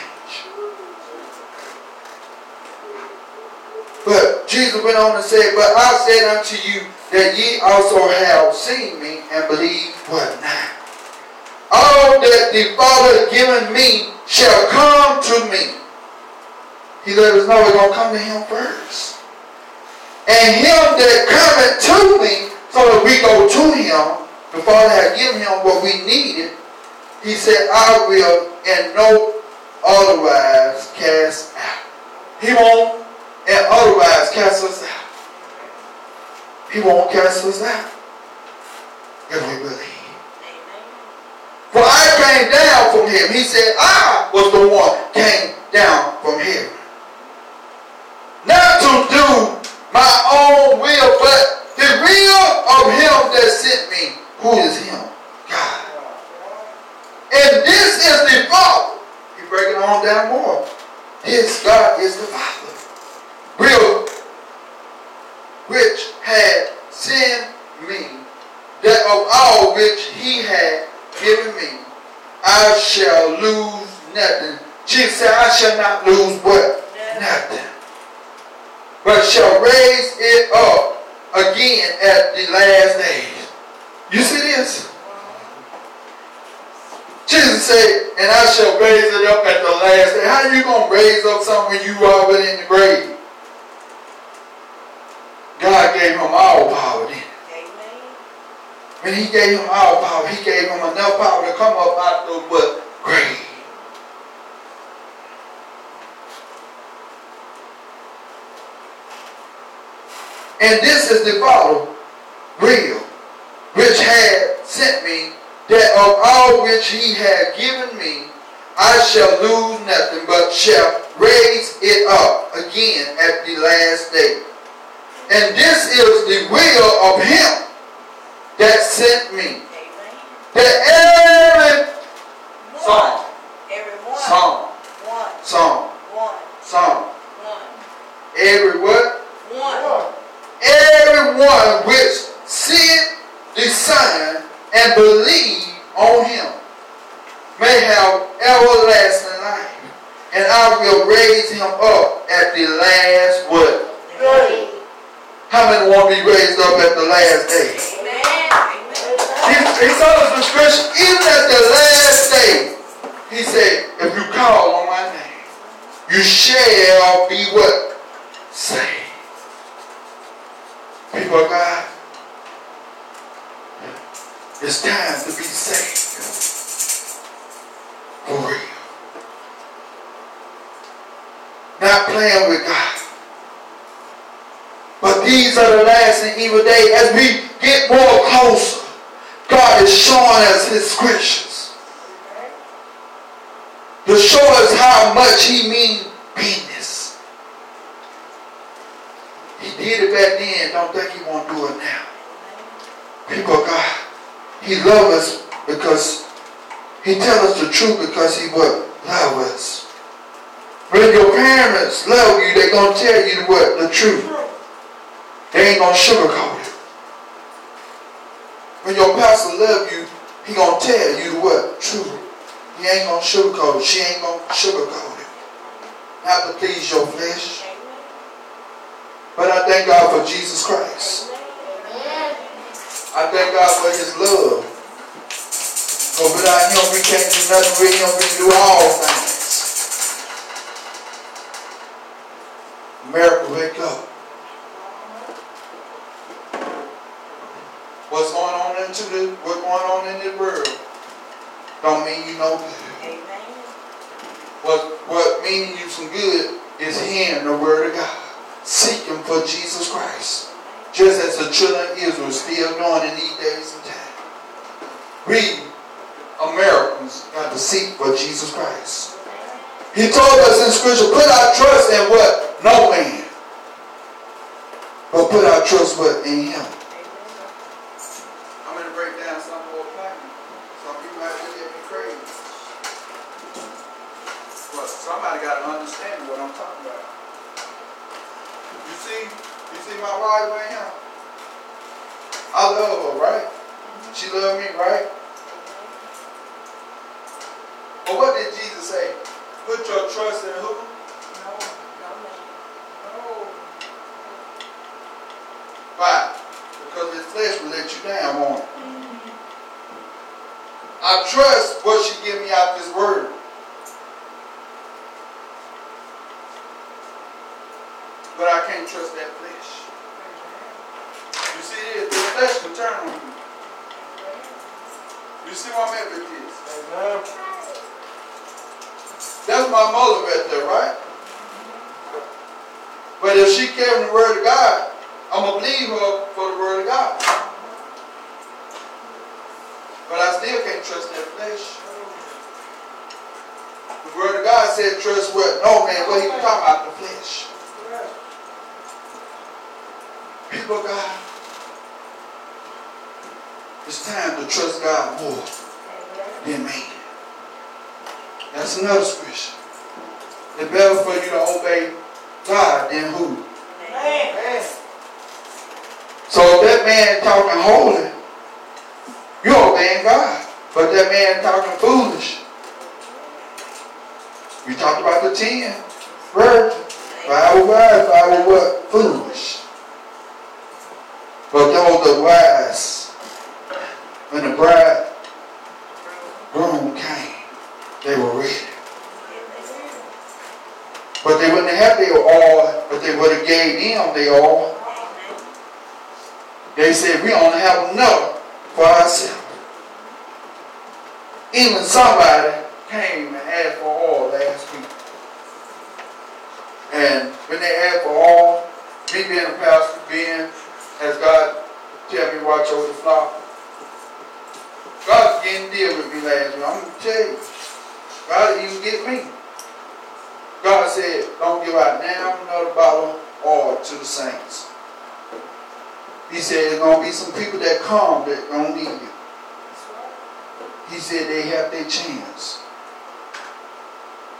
But Jesus went on and said, But I said unto you that ye also have seen me and believe what not. All that the Father given me shall come to me. He let us know it's going to come to him first. And him that cometh to me, so that we go to him, the Father had given him what we needed. He said, I will and no otherwise cast out. He won't and otherwise cast us out. He won't cast us out if we believe. For I came down from him. He said, I was the one came down from heaven. Not to do my own will, but the will of him that sent me. Who is him? God. And this is the Father. He break it on down more. His God is the Father. Will which had sent me, that of all which he had given me, I shall lose nothing. Jesus said, I shall not lose what? Nothing. But shall raise it up again at the last days. You see this? Jesus said, and I shall raise it up at the last day. How are you going to raise up something when you already in the grave? God gave him all power then. When he gave him all power, he gave him enough power to come up out of the? Grave. And this is the follow real, which had sent me, that of all which he had given me, I shall lose nothing, but shall raise it up again at the last day. And this is the will of him that sent me, Amen. that every One. Every one. song, One. song, One. song, One. every? One. Which seeth the Son and believe on him may have everlasting life, and I will raise him up at the last what? Amen. How many want to be raised up at the last day? He, he told us in scripture, even at the last day, he said, if you call on my name, you shall be what? Saved. People of God, it's time to be saved. For real. Not playing with God. But these are the last and evil days. As we get more closer, God is showing us his scriptures. To show us how much he means. He did it back then. Don't think he won't do it now. People of God, he loves us because he tells us the truth because he what? Love us. When your parents love you, they're going to tell you what? The truth. They ain't gonna sugarcoat it. When your pastor love you, he gonna tell you what? Truth. He ain't gonna sugarcoat it. She ain't gonna sugarcoat it. Not to please your flesh. But I thank God for Jesus Christ. I thank God for his love. Because without him, we can't do nothing with him. We can do all things. America, wake up. What's going on into the what's going on in the world don't mean you no good. What what means you some good is hearing the word of God. Seeking for Jesus Christ. Just as the children of Israel is still doing in these days and time. We Americans got to seek for Jesus Christ. He told us in scripture, put our trust in what? No man. But put our trust what? In him. I'm going to break down some more plain. Some people might look me crazy. But somebody got to understand what I'm talking about. You see, you see my wife right here? I love her, right? She love me, right? But what did Jesus say? Put your trust in who? No. No. No. Why? Because his flesh will let you down, won't it? I trust what she give me out this word. But I can't trust that. You see this? The flesh can turn on you. You see what I'm at with this? That's my mother right there, right? But if she carrying the word of God, I'm going to believe her for the word of God. But I still can't trust that flesh. The word of God said trust what? No man, what he was talking about, the flesh. People of God, it's time to trust God more than man. That's another scripture. It's better for you to obey God than who? So that man talking holy, you obeying God. But that man talking foolish. We talked about the ten virgins. Five were wise, five were what? Foolish. But those that wise, when the bride groom came, they were ready. But they wouldn't have their all, but they would have gave them their all. They said, we only have enough for ourselves. Even somebody came and asked for oil last week. And when they asked for all, me being a pastor, being as God tell me watch over the flock. God's getting deal with me last week. I'm gonna tell you. God even get me. God said, don't give out now another bottle oil to the saints. He said there's gonna be some people that come that don't need you. He said they have their chance.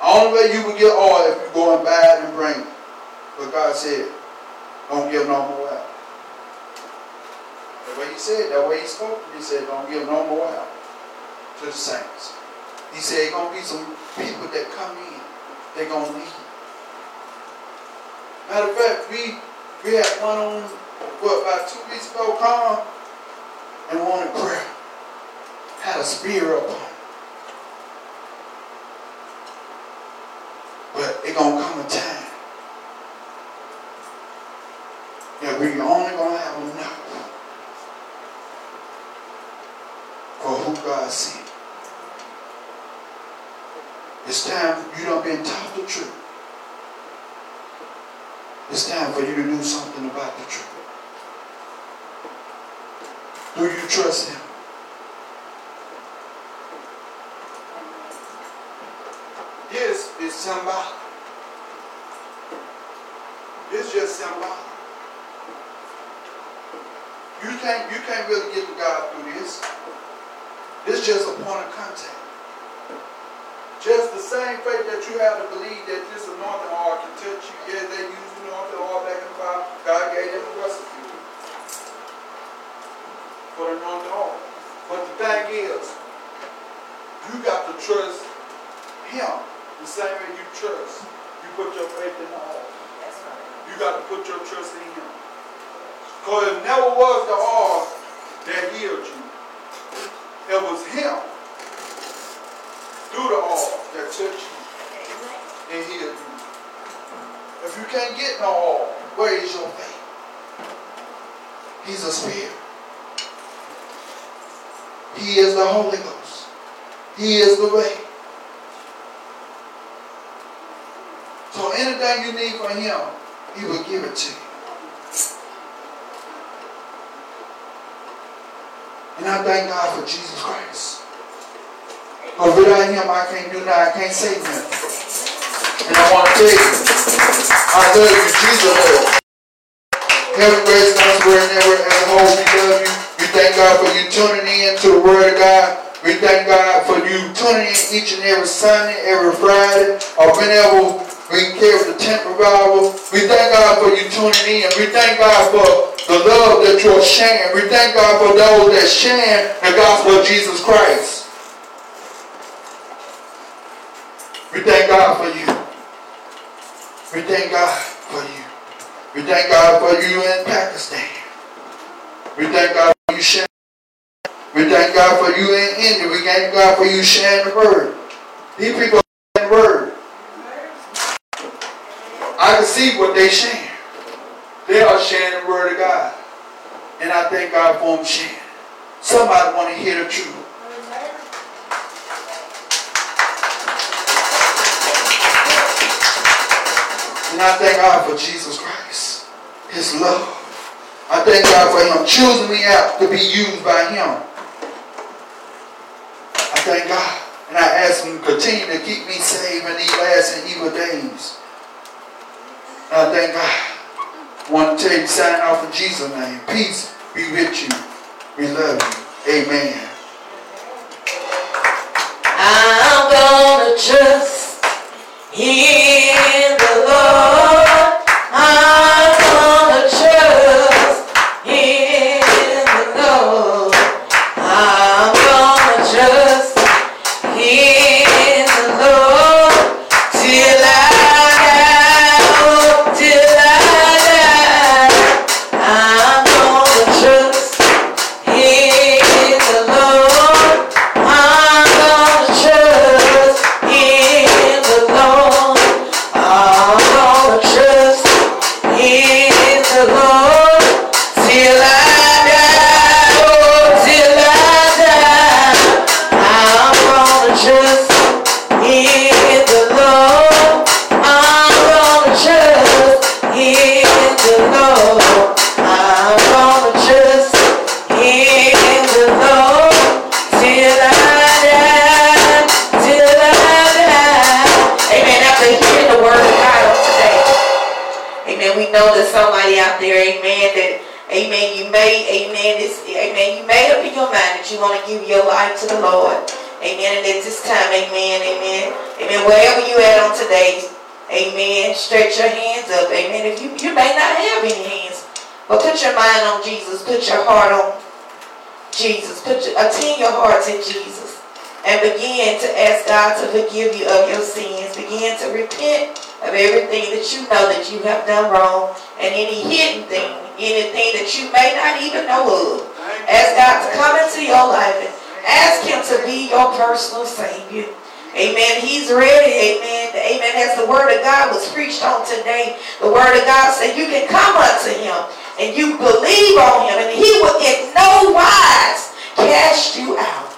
Only way you can get oil if you go and buy it and bring it. But God said, don't give no more That way he said, that way he spoke. He said, don't give no more out to the saints. He said, gonna be some people that come in, they're gonna you. Matter of fact, we we had one on what about two weeks ago come and wanted prayer. Had a spear up on him. But it gonna come a time that we only gonna have enough for who God sent. It's time you done been taught the truth. It's time for you to do something about the truth. Do you trust him? This is symbolic. It's just symbolic. You can't you can't really get to God through this. It's just a point of contact. Just the same faith that you have to believe that this anointing oil can touch you. Yeah, they use anointing oil back in the Bible. God gave them a recipe for the anointing oil. But the thing is, you got to trust Him the same way you trust. You put your faith in the oil. You got to put your trust in Him. Because it never was the oil that healed you. It was Him through the oil that touched you and healed you. If you can't get no oil, where is your faith? He's a spirit. He is the Holy Ghost. He is the way. So anything you need from Him, He will give it to you. And I thank God for Jesus Christ. Because without Him, I can't do nothing. I can't save nothing. And I want to tell you, I love you. Jesus you. Heaven, grace, gospel, and ever as a whole, we love you. We thank God for you tuning in to the Word of God. We thank God for you tuning in each and every Sunday, every Friday, or whenever we carry the tent revival. We thank God for you tuning in. We thank God for the love that you're sharing. We thank God for those that share the gospel of Jesus Christ. We thank God for you. We thank God for you. We thank God for you in Pakistan. We thank God for you sharing. We thank God for you in India. We thank God for you sharing the word. These people sharing the word. I can see what they share. They are sharing the word of God. And I thank God for them sharing. Somebody want to hear the truth. And I thank God for Jesus Christ. His love. I thank God for him choosing me out to be used by him. I thank God. And I ask him to continue to keep me saved in these last and evil days. And I thank God. I want to tell you, sign off in Jesus' name. Peace be with you. We love you. Amen. I'm gonna trust in you want to give your life to the Lord. Amen. And at this time, amen, amen. Amen. Wherever you at on today, amen. Stretch your hands up. Amen. If you, you may not have any hands, but put your mind on Jesus. Put your heart on Jesus. Put your, attend your hearts in Jesus. And begin to ask God to forgive you of your sins. Begin to repent of everything that you know that you have done wrong and any hidden thing, anything that you may not even know of. Ask God to come into your life and ask him to be your personal Savior. Amen. He's ready. Amen. Amen. As the word of God was preached on today, the word of God said you can come unto him and you believe on him and he will in no wise cast you out.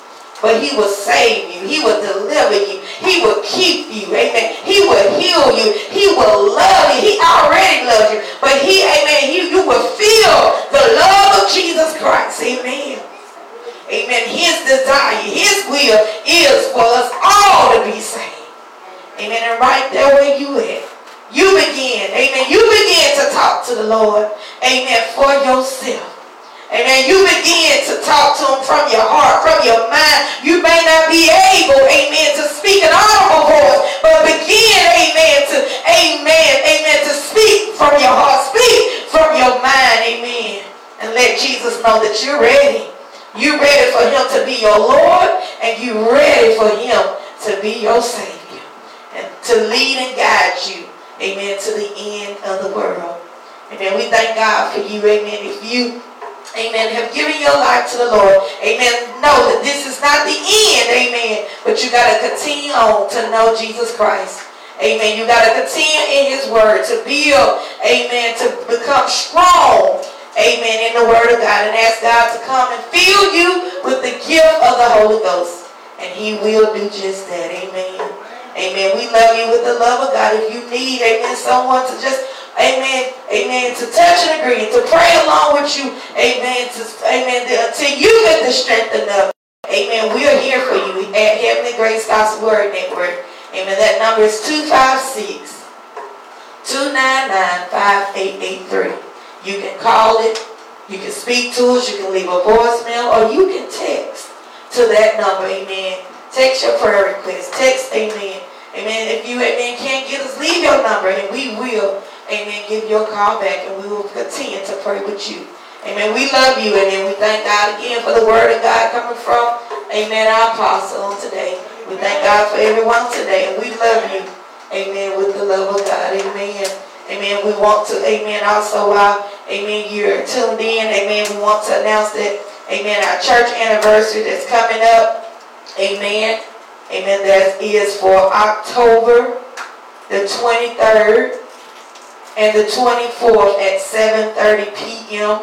But he will save you. He will deliver you. He will keep you. Amen. He will heal you. He will love you. He already loves you. But he, amen, he, you will feel the love of Jesus Christ. Amen. Amen. His desire, his will is for us all to be saved. Amen. And right there where you at, you begin. Amen. You begin the Lord. Amen. For yourself. Amen. You begin to talk to him from your heart, from your mind. You may not be able, amen, to speak an audible voice, but begin, amen, to, amen, amen, to speak from your heart. Speak from your mind, amen. And let Jesus know that you're ready. You're ready for him to be your Lord, and you're ready for him to be your Savior. And to lead and guide you, amen, to the end of the world. Amen. We thank God for you, amen. If you amen, have given your life to the Lord, amen, know that this is not the end, amen, but you got to continue on to know Jesus Christ. Amen. You got to continue in his word to build, amen, to become strong, amen, in the word of God and ask God to come and fill you with the gift of the Holy Ghost. And he will do just that. Amen. Amen. We love you with the love of God. If you need, amen, someone to just Amen. Amen. To touch and agree. To pray along with you. Amen. To, amen. Until you get the strength enough. Amen. We are here for you at Heavenly Grace Gospel Word Network. Amen. That number is 256 299 5883. You can call it. You can speak to us. You can leave a voicemail. Or you can text to that number. Amen. Text your prayer request. Text. Amen. Amen. If you, amen, can't get us, leave your number and we will amen, give your call back and we will continue to pray with you. Amen. We love you and then we thank God again for the word of God coming from, amen, our apostle today. We thank God for everyone today and we love you, amen, with the love of God. Amen. Amen. We want to, amen, also while, amen, you're tuned in, amen, we want to announce that, amen, our church anniversary that's coming up, amen, amen, that is for October the 23rd, and the 24th at 7.30 p.m.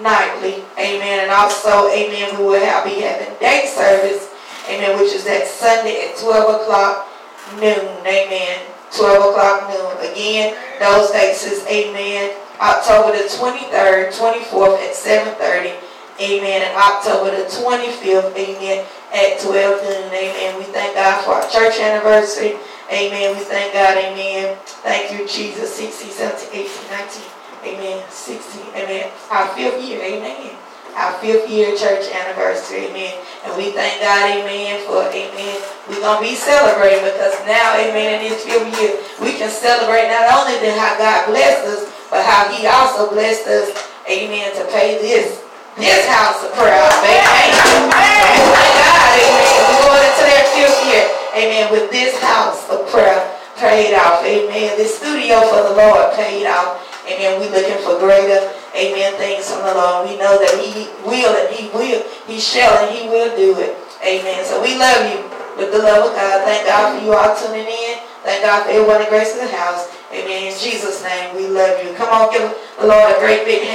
nightly. Amen. And also, amen, we will have, be having day service, amen, which is that Sunday at 12 o'clock noon. Amen. 12 o'clock noon. Again, those dates is, amen, October the 23rd, 24th at 7.30. Amen. And October the 25th, amen, at 12 noon. Amen. We thank God for our church anniversary. Amen. We thank God. Amen. Thank you, Jesus. 16, 17, 18, 19. Amen. 16. Amen. Our fifth year. Amen. Our fifth year church anniversary. Amen. And we thank God. Amen. For, amen. We're going to be celebrating because now, amen, in this fifth year, we can celebrate not only the how God blessed us, but how he also blessed us, amen, to pay this, this house of prayer. Amen. Amen. Thank God. Amen. We're going into that fifth year amen, with this house of prayer paid off, amen. This studio for the Lord paid off, amen. We looking for greater, amen, things from the Lord. We know that he will and he will, he shall and he will do it, amen. So we love you with the love of God. Thank God for you all tuning in. Thank God for everyone in grace of the house. Amen. In Jesus' name, we love you. Come on, give the Lord a great big hand.